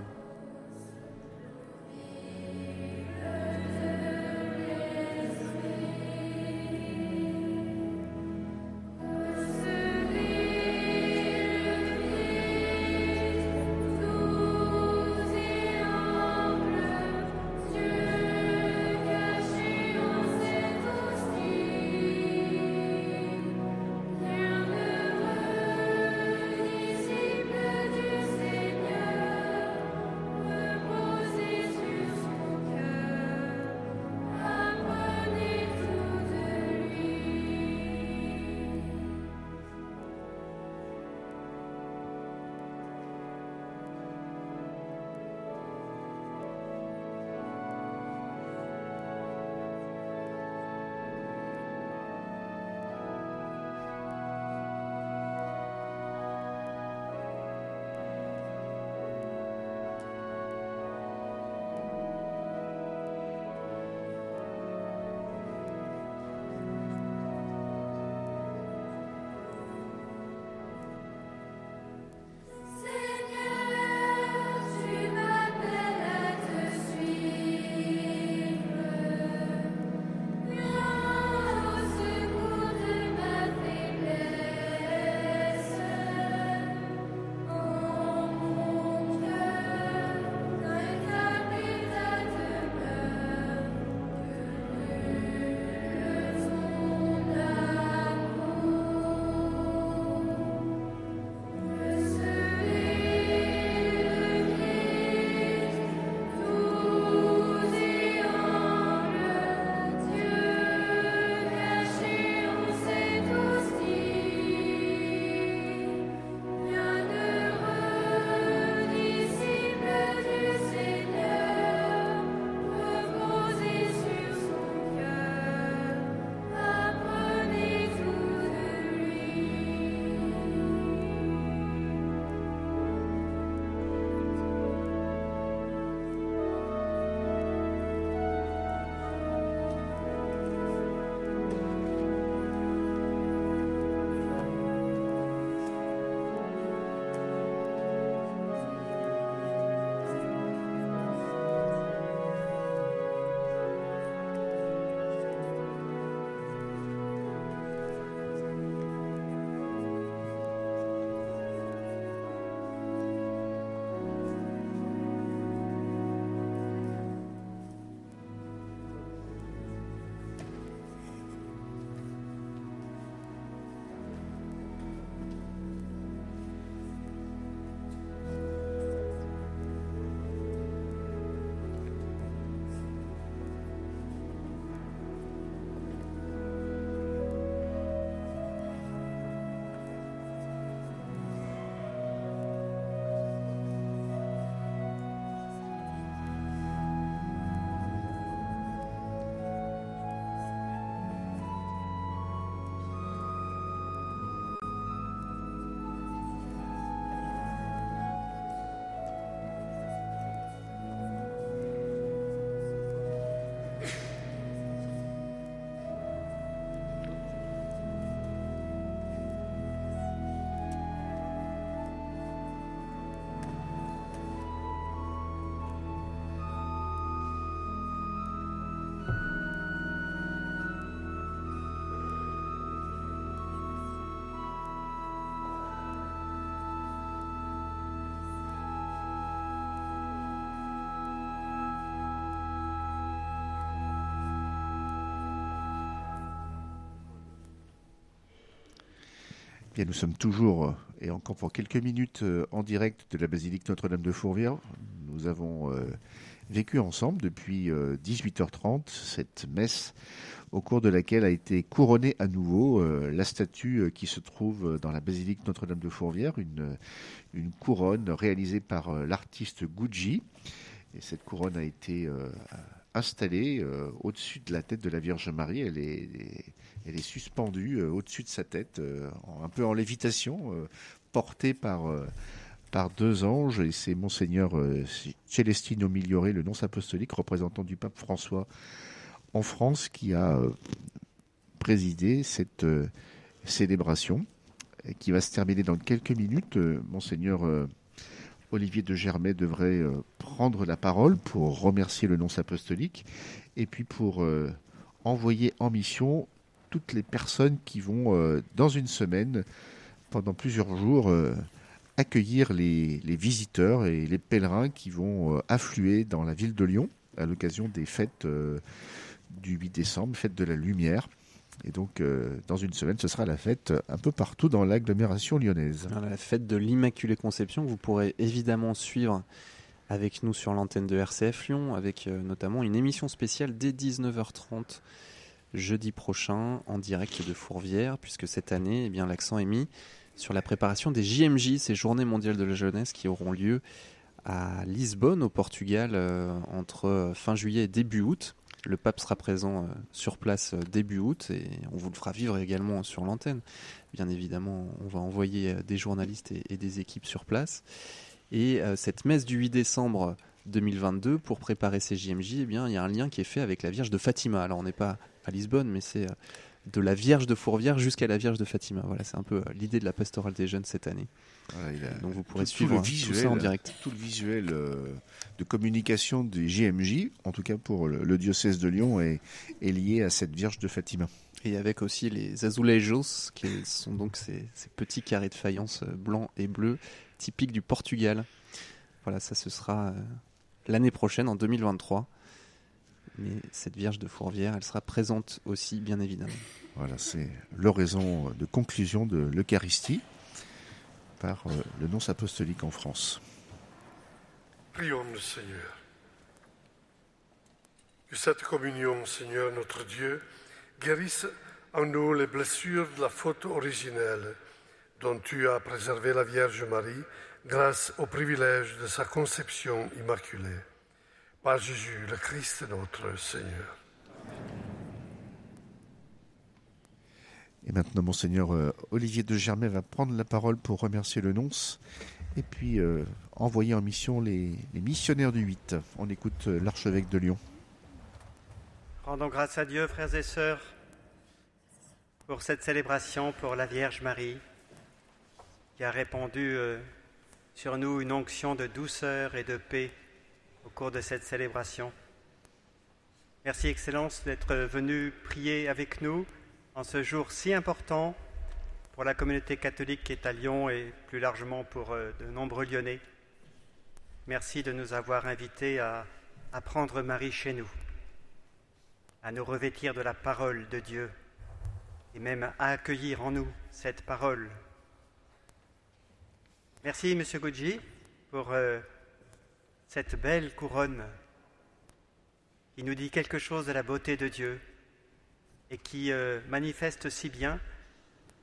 Speaker 12: Nous
Speaker 3: sommes toujours, euh, et encore pour quelques minutes, euh, en direct de la basilique Notre-Dame de Fourvière. Nous avons euh, vécu ensemble depuis euh, 18h30 cette messe au cours de laquelle a été couronnée à nouveau la statue qui se trouve dans la basilique Notre-Dame de Fourvière, une, couronne réalisée par l'artiste Gucci. Et cette couronne a été installée au-dessus de la tête de la Vierge Marie. Elle est- elle est suspendue euh, au-dessus de sa tête, euh, un peu en lévitation, euh, portée par, par deux anges. Et c'est Monseigneur Celestino Migliore, le nonce apostolique, représentant du pape François en France, qui a présidé cette célébration qui va se terminer dans quelques minutes. Monseigneur Olivier de Germay devrait prendre la parole pour remercier le nonce apostolique et puis pour envoyer en mission toutes les personnes qui vont, euh, dans une semaine, pendant plusieurs jours, euh, accueillir les, visiteurs et les pèlerins qui vont euh, affluer dans la ville de Lyon à l'occasion des fêtes du 8 décembre, fête de la lumière. Et donc, dans une semaine, ce sera la fête un peu partout dans l'agglomération lyonnaise.
Speaker 2: La fête de l'Immaculée Conception vous pourrez évidemment suivre avec nous sur l'antenne de RCF Lyon, avec notamment une émission spéciale dès 19h30 jeudi prochain en direct de Fourvière, puisque cette année, eh bien, l'accent est mis sur la préparation des JMJ, ces Journées mondiales de la jeunesse qui auront lieu à Lisbonne, au Portugal, euh, entre euh, fin juillet et début août. Le pape sera présent euh, sur place début août et on vous le fera vivre également sur l'antenne. Bien évidemment, on va envoyer des journalistes et, et des équipes sur place. Et cette messe du 8 décembre 2022, pour préparer ces JMJ, eh bien, il y a un lien qui est fait avec la Vierge de Fatima. Alors, on n'est pas à Lisbonne, mais c'est euh, de la Vierge de Fourvière jusqu'à la Vierge de Fatima. Voilà, c'est un peu euh, l'idée de la pastorale des jeunes cette année.
Speaker 3: Voilà, il a-
Speaker 2: Donc, vous pourrez
Speaker 3: tout- tout
Speaker 2: suivre
Speaker 3: le
Speaker 2: tout
Speaker 3: visuel,
Speaker 2: ça en direct.
Speaker 3: Tout le visuel euh, de communication des JMJ, en tout cas pour le, diocèse de Lyon, est, est lié à cette Vierge de Fatima.
Speaker 2: Et avec aussi les azulejos, qui sont donc ces, ces petits carrés de faïence blancs et bleus, typiques du Portugal. Voilà, ça ce sera l'année prochaine, en 2023. Mais cette Vierge de Fourvière, elle sera présente aussi, bien évidemment.
Speaker 3: Voilà, c'est l'oraison de conclusion de l'Eucharistie par euh, le nonce apostolique en France.
Speaker 4: Prions le Seigneur. Que cette communion, Seigneur notre Dieu, guérisse en nous les blessures de la faute originelle dont tu as préservé la Vierge Marie grâce au privilège de sa conception immaculée. Par Jésus, le Christ notre Seigneur.
Speaker 3: Et maintenant, Monseigneur euh, Olivier de Germay va prendre la parole pour remercier le nonce et puis euh, envoyer en mission les, les missionnaires du 8. On écoute euh, l'archevêque de Lyon.
Speaker 9: Rendons grâce à Dieu, frères et sœurs, pour cette célébration pour la Vierge Marie, qui a répandu euh, sur nous une onction de douceur et de paix au cours de cette célébration. Merci, Excellence, d'être venu prier avec nous en ce jour si important pour la communauté catholique qui est à Lyon et plus largement pour euh, de nombreux Lyonnais. Merci de nous avoir invités à, prendre Marie chez nous à nous revêtir de la parole de Dieu et même à accueillir en nous cette parole. Merci, Monsieur Gouji, pour euh, cette belle couronne qui nous dit quelque chose de la beauté de Dieu et qui euh, manifeste si bien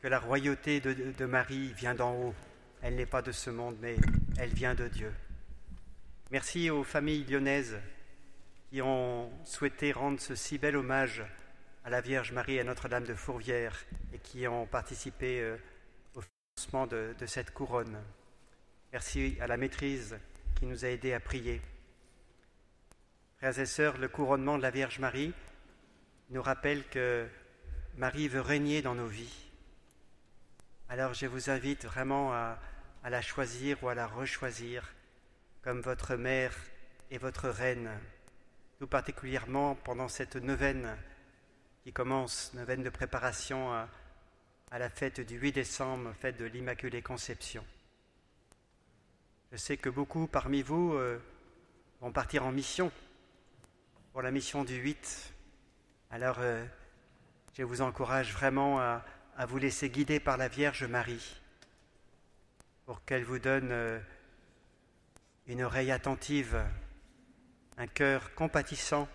Speaker 9: que la royauté de, Marie vient d'en haut. Elle n'est pas de ce monde, mais elle vient de Dieu. Merci aux familles lyonnaises qui ont souhaité rendre ce si bel hommage à la Vierge Marie et à Notre-Dame de Fourvière et qui ont participé euh, au financement de cette couronne. Merci à la maîtrise nous a aidés à prier. Frères et sœurs, le couronnement de la Vierge Marie nous rappelle que Marie veut régner dans nos vies. Alors je vous invite vraiment à, à la choisir ou à la rechoisir comme votre mère et votre reine tout particulièrement pendant cette neuvaine qui commence, neuvaine de préparation à, à la fête du 8 décembre, fête de l'Immaculée Conception. Je sais que beaucoup parmi vous euh, vont partir en mission pour la mission du 8. Alors, euh, je vous encourage vraiment à, vous laisser guider par la Vierge Marie, pour qu'elle vous donne euh, une oreille attentive, un cœur compatissant,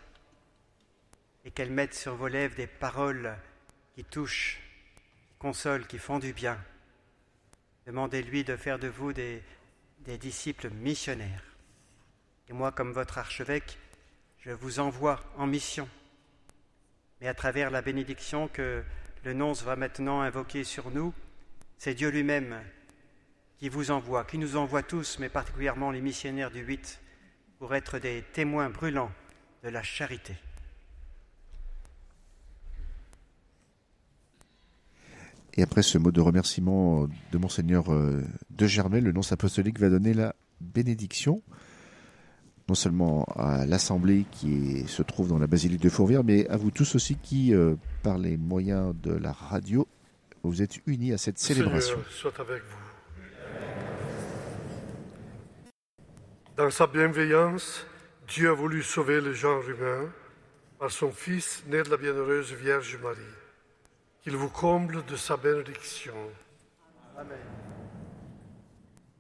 Speaker 9: et qu'elle mette sur vos lèvres des paroles qui touchent, qui consolent, qui font du bien. Demandez-lui de faire de vous des, des disciples missionnaires. Et moi, comme votre archevêque, je vous envoie en mission. Mais à travers la bénédiction que le nonce va maintenant invoquer sur nous, c'est Dieu lui-même qui vous envoie, qui nous envoie tous, mais particulièrement les missionnaires du 8, pour être des témoins brûlants de la charité.
Speaker 3: Et après ce mot de remerciement de Monseigneur euh, de Germay, le nonce apostolique va donner la bénédiction, non seulement à l'Assemblée qui se trouve dans la basilique de Fourvière, mais à vous tous aussi qui, euh, par les moyens de la radio, vous êtes unis à cette célébration.
Speaker 4: Seigneur soit avec vous. Dans sa bienveillance, Dieu a voulu sauver le genre humain par son Fils né de la bienheureuse Vierge Marie. Qu'il vous comble de sa bénédiction.
Speaker 9: Amen.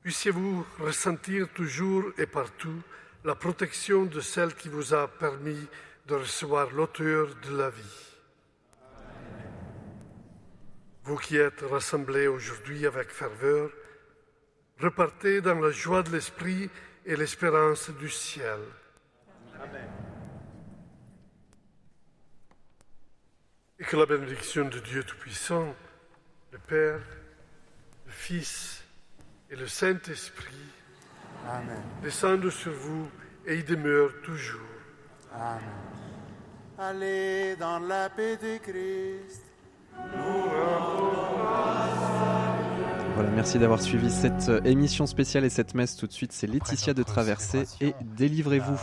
Speaker 4: Puissiez-vous ressentir toujours et partout la protection de celle qui vous a permis de recevoir l'auteur de la vie. Vous qui êtes rassemblés aujourd'hui avec ferveur, repartez dans la joie de l'Esprit et l'espérance du ciel. Et que la bénédiction de Dieu Tout-Puissant, le Père, le Fils et le Saint-Esprit descendent sur vous et y demeurent toujours.
Speaker 7: Amen. Allez dans la paix de Christ.
Speaker 2: Voilà, merci d'avoir suivi cette euh, émission spéciale et cette messe tout de suite. C'est Laetitia de Traversée et délivrez-vous.